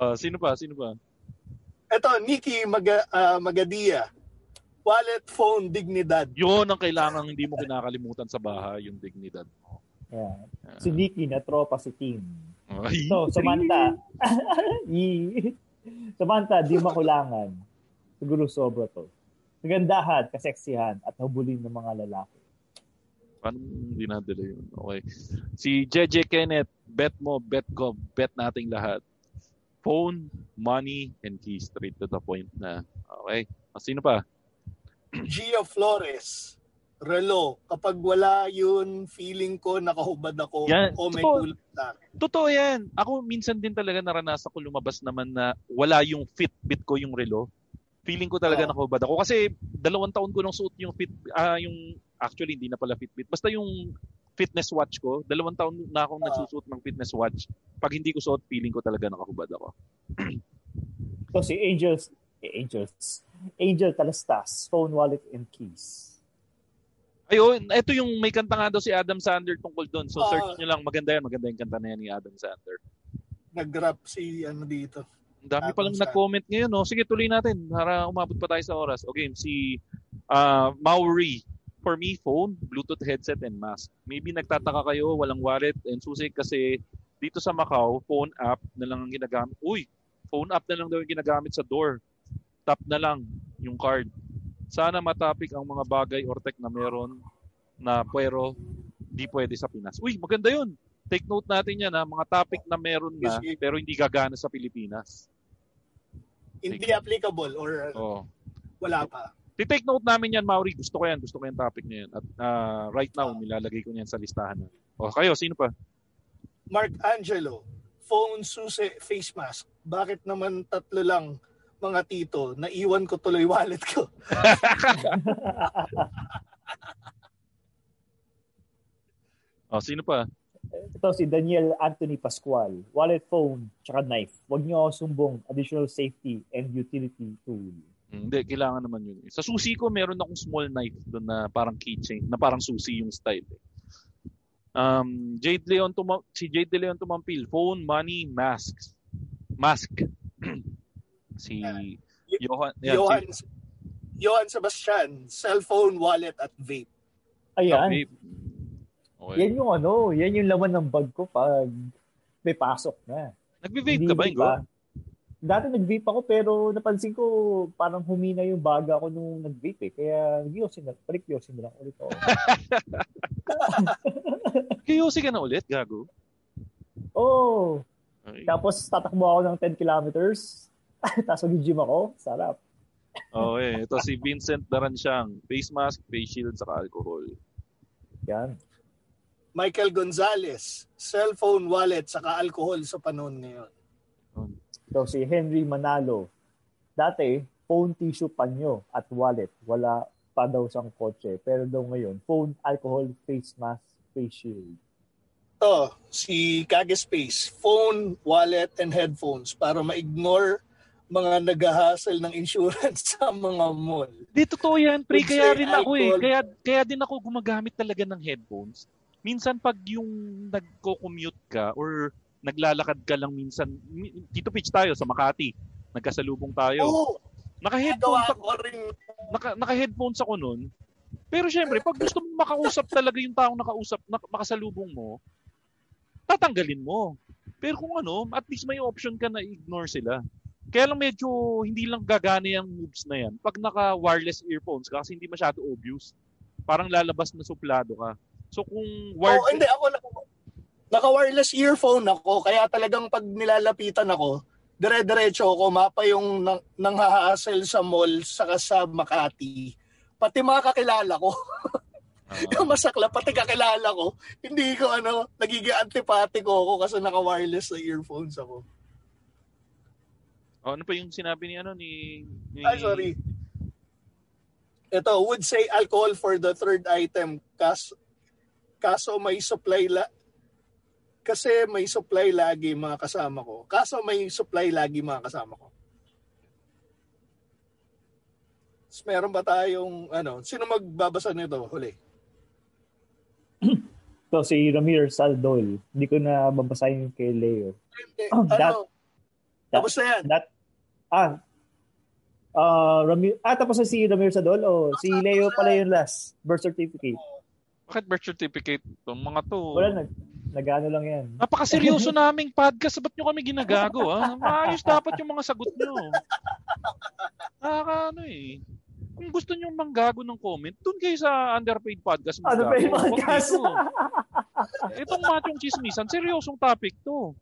Ah, sino pa? Sino pa? Ito, Nikki Maga, ah, Magadia. Wallet, phone, dignidad. Yun ang kailangan hindi mo kinakalimutan sa bahay, yung dignidad mo. Yan. Si Nicky na tropa si Tim. Ay, So, Samantha. Samantha, di makulangan. Siguro sobra to. Kagandahan, kaseksihan, at habulin ng mga lalaki. paano dinadala yun? Okay. Si JJ Kenneth, bet mo, bet ko, bet nating lahat. Phone, money, and key straight to the point na. Okay. Ah, Sino pa? Gia Flores. Relo. Kapag wala yun, feeling ko nakahubad ako Yan. o may Totoo. kulang sa akin. Totoo yan. Ako minsan din talaga naranasan ko lumabas naman na wala yung Fitbit ko yung relo. Feeling ko talaga Oo. nakahubad ako. Kasi dalawang taon ko nang suot yung fit, ah yung, actually hindi na pala Fitbit. Basta yung fitness watch ko, dalawang taon na akong Oo. nagsusuot ng fitness watch. Pag hindi ko suot, feeling ko talaga nakahubad ako. So, si Angels, Angels, Angel Talastas, phone, wallet, and keys. Ayun, ito yung may kanta nga daw si Adam Sandler tungkol doon. So Ah. search nyo lang, maganda yan, maganda yung kanta na yan ni Adam Sandler. Nag-rap si ano dito. Ang dami pa lang Adam nag-comment ngayon, no? Sige, tuloy natin para umabot pa tayo sa oras. Okay, si uh, Mauri. For me, phone, Bluetooth headset, and mask. Maybe nagtataka kayo, walang wallet and susi kasi dito sa Macau, phone app na lang ang ginagamit. Uy, phone app na lang daw yung ginagamit sa door. Tap na lang yung card. Sana matapik ang mga bagay or tech na meron na pero di pwede sa Pinas. Uy, maganda yun. Take note natin yan ha, mga topic na meron na pero hindi gagana sa Pilipinas. Hindi applicable or Oh. wala pa. Titake note namin yan, Mauri. Gusto ko yan. Gusto ko yung topic na yan. At ah, right now, nilalagay ko yan sa listahan. Na. O, kayo, sino pa? Mark Angelo, phone, susi, face mask. Bakit naman tatlo lang mga tito? Naiwan ko tuloy wallet ko. O, sino pa? Ito si Daniel Anthony Pascual. Wallet phone, tsaka knife. Huwag niyo ako sumbong. Additional safety and utility tool. Hmm, Hindi, kailangan naman yun. Sa susi ko, meron akong small knife doon na parang keychain, na parang susi yung style. eh. Um, Jade Leon Tuma- si Jade De Leon Tumampil, phone, money, masks. Mask. Si Johan, yan, Johan, si, Johan Sebastian, cellphone, wallet, at vape. Ayan. Okay. Okay. Yan yung ano, yan yung laman ng bag ko pag may pasok na. Nagbe-vape Hindi ka ba, vape Ingo? Dati nag-vape ako pero napansin ko parang humina yung baga ko nung nag-vape eh. Kaya nag-yosin na, balik yosin na lang ulit ako. Kiyosi ka na ulit, gago. oh, Okay. tapos tatakbo ako ng 10 kilometers. tapos mag-gym ako. Sarap. Okay, ito si Vincent Daransyang. Face mask, face shield, saka alcohol. Yan. Michael Gonzalez, cellphone, wallet, saka alcohol sa panahon ngayon. So si Henry Manalo. Dati, phone, tissue, panyo at wallet. Wala pa daw siyang kotse. Pero daw ngayon, phone, alcohol, face mask, face shield. To, si Kage Space, phone, wallet, and headphones para ma-ignore mga nag-hassle ng insurance sa mga mall. Di totoo yan, pre. Kaya say rin ako eh. Kaya, kaya din ako gumagamit talaga ng headphones. Minsan pag yung nagko-commute ka or naglalakad ka lang minsan, mi- Tito Pitch tayo sa Makati. Nagkasalubong tayo. Oo, Naka-headphones ako, ko rin. naka, naka-headphones ako nun. Pero syempre, pag gusto mong makausap talaga yung taong nakausap, nak, makasalubong mo, tatanggalin mo. Pero kung ano, at least may option ka na ignore sila. Kaya lang medyo hindi lang gagana yung moves na yan. Pag naka-wireless earphones ka kasi hindi masyado obvious. Parang lalabas na suplado ka. So kung wired... Oh, hindi ako na, naka-wireless earphone ako kaya talagang pag nilalapitan ako, dire-diretso ako mapa yung nang, nanghahassle sa mall saka sa Makati. Pati mga kakilala ko. yung masakla, pati kakilala ko, hindi ko ano, nagiging antipatiko ako kasi naka-wireless na earphones ako. Oh, ano pa yung sinabi ni ano ni, ni Ay, sorry. Ito, would say alcohol for the third item. Kas, kaso may supply la kasi may supply lagi mga kasama ko. Kaso may supply lagi mga kasama ko. Tapos meron ba tayong ano, sino magbabasa nito huli? So si Ramir Saldol. Hindi ko na babasahin kay Leo. Hindi, Oh, ano, that- tapos na yan. That, ah, ah, Ramir, ah, tapos na si Ramir Saldol o si Leo pala yung last birth certificate. Bakit birth certificate? Itong mga to. Wala, nag, nag-ano lang yan. Napakaseryoso naming podcast. Ba't nyo kami ginagago? Ha? Maayos dapat yung mga sagot nyo. Nakaka ano eh. Kung gusto nyo manggago ng comment, dun kayo sa underpaid podcast. Underpaid podcast. Itong machong chismisan, seryosong topic to.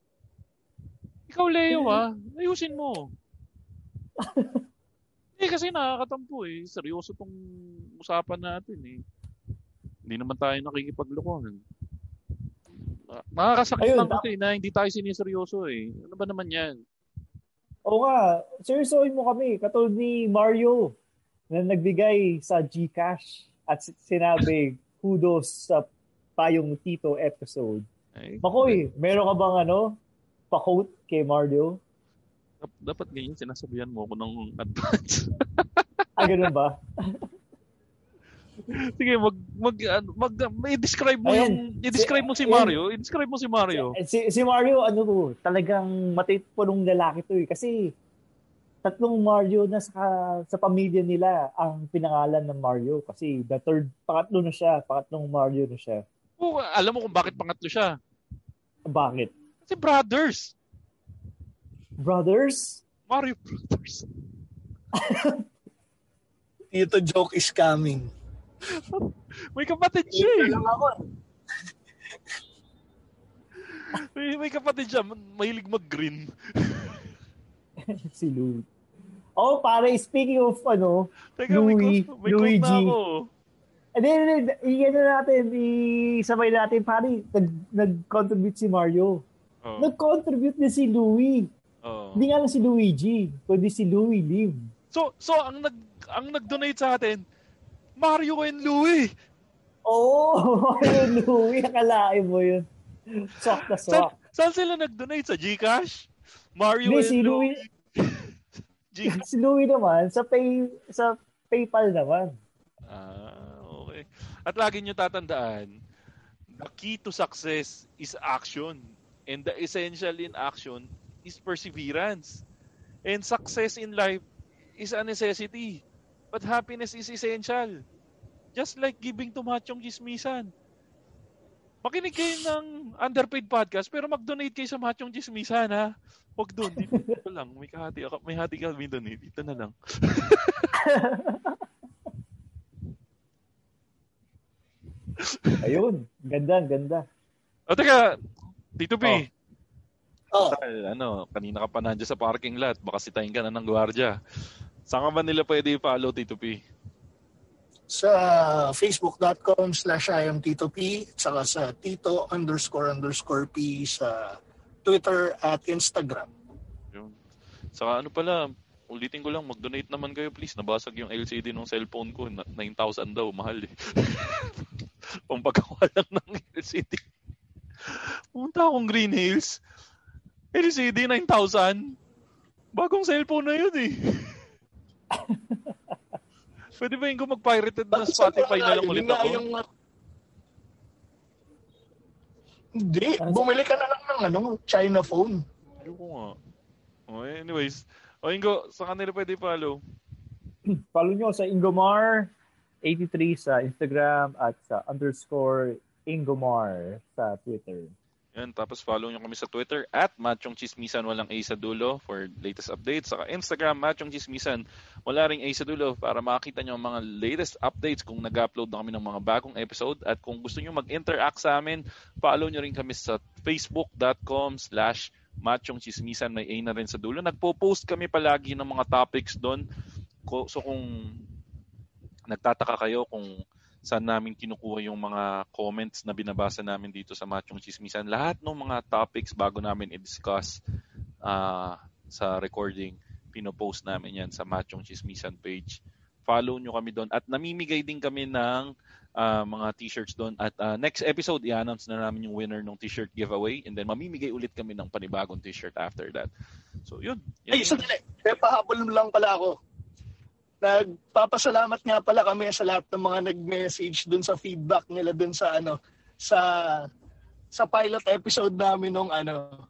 Ikaw, Leo, ha? Ayusin mo. Eh, kasi nakakatampo eh. Seryoso tong usapan natin eh. Hindi naman tayo nakikipaglokohan. Nakakasakit Ayun, lang kasi na hindi tayo siniseryoso eh. Ano ba naman yan? Oo nga, seryosohin mo kami. Katulad ni Mario na nagbigay sa Gcash at si- sinabi kudos sa tayong Tito episode. Ay, Makoy, meron ka bang ano, pa-quote kay Mario? Dap- dapat ganyan sinasabihan mo ako ng advance. Ah, ganun ba? Sige, mag mag ano, mag, may describe mo Ayan. yung i-describe mo si. Mario. I-describe mo si Mario. Si, si Mario, ano po, talagang matitpunong lalaki to eh. Kasi tatlong Mario na sa, sa pamilya nila ang pinangalan ng Mario. Kasi the third, pangatlo na siya. Pangatlong Mario na siya. Oo, alam mo kung bakit pangatlo siya. Bakit? Kasi brothers. Brothers? Mario Brothers. Tito joke is coming. May kapatid siya eh. lang ako. May, may kapatid siya. Mahilig mag-green. si Louis. Oh, pare, speaking of ano, Teka, may Louis, may quote Luigi. na ako. Hindi, hindi. I-ano natin, isabay natin, pare, nag, nag-contribute si Mario. Oh. Nag-contribute din si Louis. Oh. Hindi nga lang si Luigi, kundi si Louis Lim. So, so ang nag ang nag-donate sa atin, Mario and Louie. Oo, oh, yun, Louis, akalain mo yun. Swak na Saan, swak. saan sila nag-donate? Sa Gcash? Mario Hindi, and si Louie? Louis, si Louis naman, sa pay sa PayPal naman. Ah, okay. At lagi nyo tatandaan, the key to success is action. And the essential in action is perseverance. And success in life is a necessity. But happiness is essential. Just like giving to Machong Chismisan. Makinig kayo ng underpaid podcast pero mag-donate kayo sa Machong Chismisan ha. Huwag doon. Dito, dito lang. May kahati, ako- may hati kami doon eh. Dito na lang. Ayun, ganda, ganda. O teka, Tito P. Oh. Dahil, ano, kanina ka pa nandiyan sa parking lot, baka sitayin ka na ng gwardiya. Saan ka ba nila pwede i-follow, Tito P? Sa facebook.com slash I am Tito P, saka sa Tito underscore underscore P sa Twitter at Instagram. Yun. Saka ano pala, ulitin ko lang, mag-donate naman kayo please. Nabasag yung LCD ng cellphone ko. Na- 9,000 daw, mahal eh. Pampagawa lang ng LCD. Pumunta akong Green Hills. LCD 9,000. Bagong cellphone na yun eh. Pwede ba yung kung mag-pirated na Spotify na lang ulit ako? yung, Hindi, bumili ka na lang ng ano, China phone. Ayoko nga. Oh, anyways, o Ingo, sa kanila pwede follow? Follow nyo sa Ingomar83 sa Instagram at sa underscore Ingomar sa Twitter. Yan, tapos follow nyo kami sa Twitter at Machong Chismisan, walang A sa dulo for latest updates. Saka Instagram, Machong Chismisan, wala ring A sa dulo para makita nyo ang mga latest updates kung nag-upload na kami ng mga bagong episode. At kung gusto nyo mag-interact sa amin, follow nyo rin kami sa facebook.com slash Machong Chismisan, may A na rin sa dulo. Nagpo-post kami palagi ng mga topics doon. So kung nagtataka kayo kung saan namin kinukuha yung mga comments na binabasa namin dito sa Machong Chismisan. Lahat ng mga topics bago namin i-discuss ah, sa recording, pinopost namin yan sa Machong Chismisan page. Follow nyo kami doon. At namimigay din kami ng ah, mga t-shirts doon. At ah, next episode, i-announce na namin yung winner ng t-shirt giveaway. And then mamimigay ulit kami ng panibagong t-shirt after that. So yun. Yan Ay, sandali. Eh, pahabol lang pala ako. Nagpapasalamat nga pala kami sa lahat ng mga nag-message dun sa feedback nila dun sa ano sa sa pilot episode namin nung ano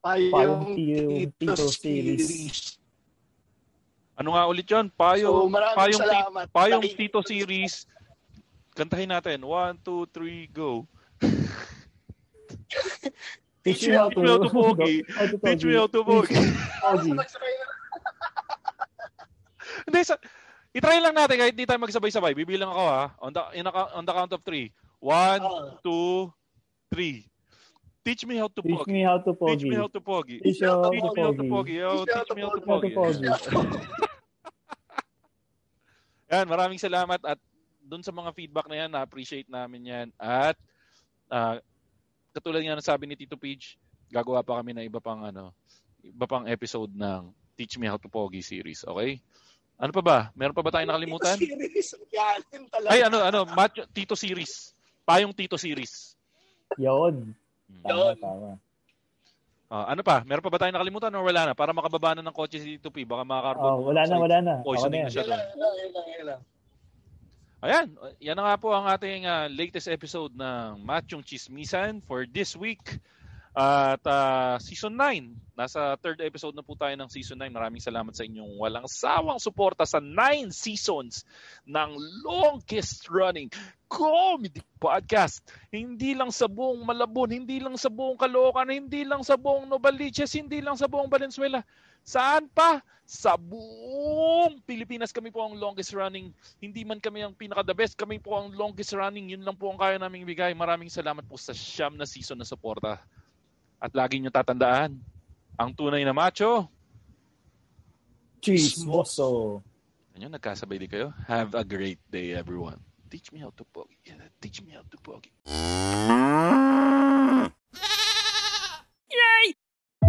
Payong payong Tito- series. series. Ano nga ulit yun? Payong, So, payong, salamat. payong Tito series. Kantahin natin. One, two, three, go. Teach me how to, Teach me how to pogi. how to Teach me how to pogi. Hindi, sa, itry lang natin kahit hindi tayo magsabay-sabay. Bibilang ako ha. On the, in a, on the count of three. One, two, three. Teach me how to Teach pogi. me how to pogi. Teach me how to pogi. Teach me how to Teach me how to pogi. Yo, teach me how to pogi. pogi. Yan, maraming salamat at dun sa mga feedback na yan, na-appreciate namin yan. At ah, katulad nga ng sabi ni Tito Page, gagawa pa kami ng iba pang ano, iba pang episode ng Teach Me How to Pogi series, okay? Ano pa ba? Meron pa ba tayong nakalimutan? Series, yan talaga. Ay, ano, ano, Macho, Tito series. Payong Tito series. Yun. Tama, Yun. tama. Ah, ano pa? Meron pa ba tayong nakalimutan or wala na? Para makababa na ng kotse si Tito P. Baka makakarbon. Oh, wala na, wala na. Poisoning na yan. siya doon. Ayan, yan na nga po ang ating uh, latest episode ng Machong Chismisan for this week. At uh, season 9, nasa third episode na po tayo ng season 9. Maraming salamat sa inyong walang sawang suporta sa 9 seasons ng longest running comedy podcast. Hindi lang sa buong Malabon, hindi lang sa buong Caloocan, hindi lang sa buong Novaliches, hindi lang sa buong Valenzuela. Saan pa? Sa buong Pilipinas kami po ang longest running. Hindi man kami ang pinaka-the best, kami po ang longest running. Yun lang po ang kaya naming bigay. Maraming salamat po sa siyam na season na suporta. At lagi nyo tatandaan, ang tunay na macho, Chismoso. Ano, nagkasabay din kayo? Have a great day, everyone. Teach me how to pogi. Teach me how to pogi.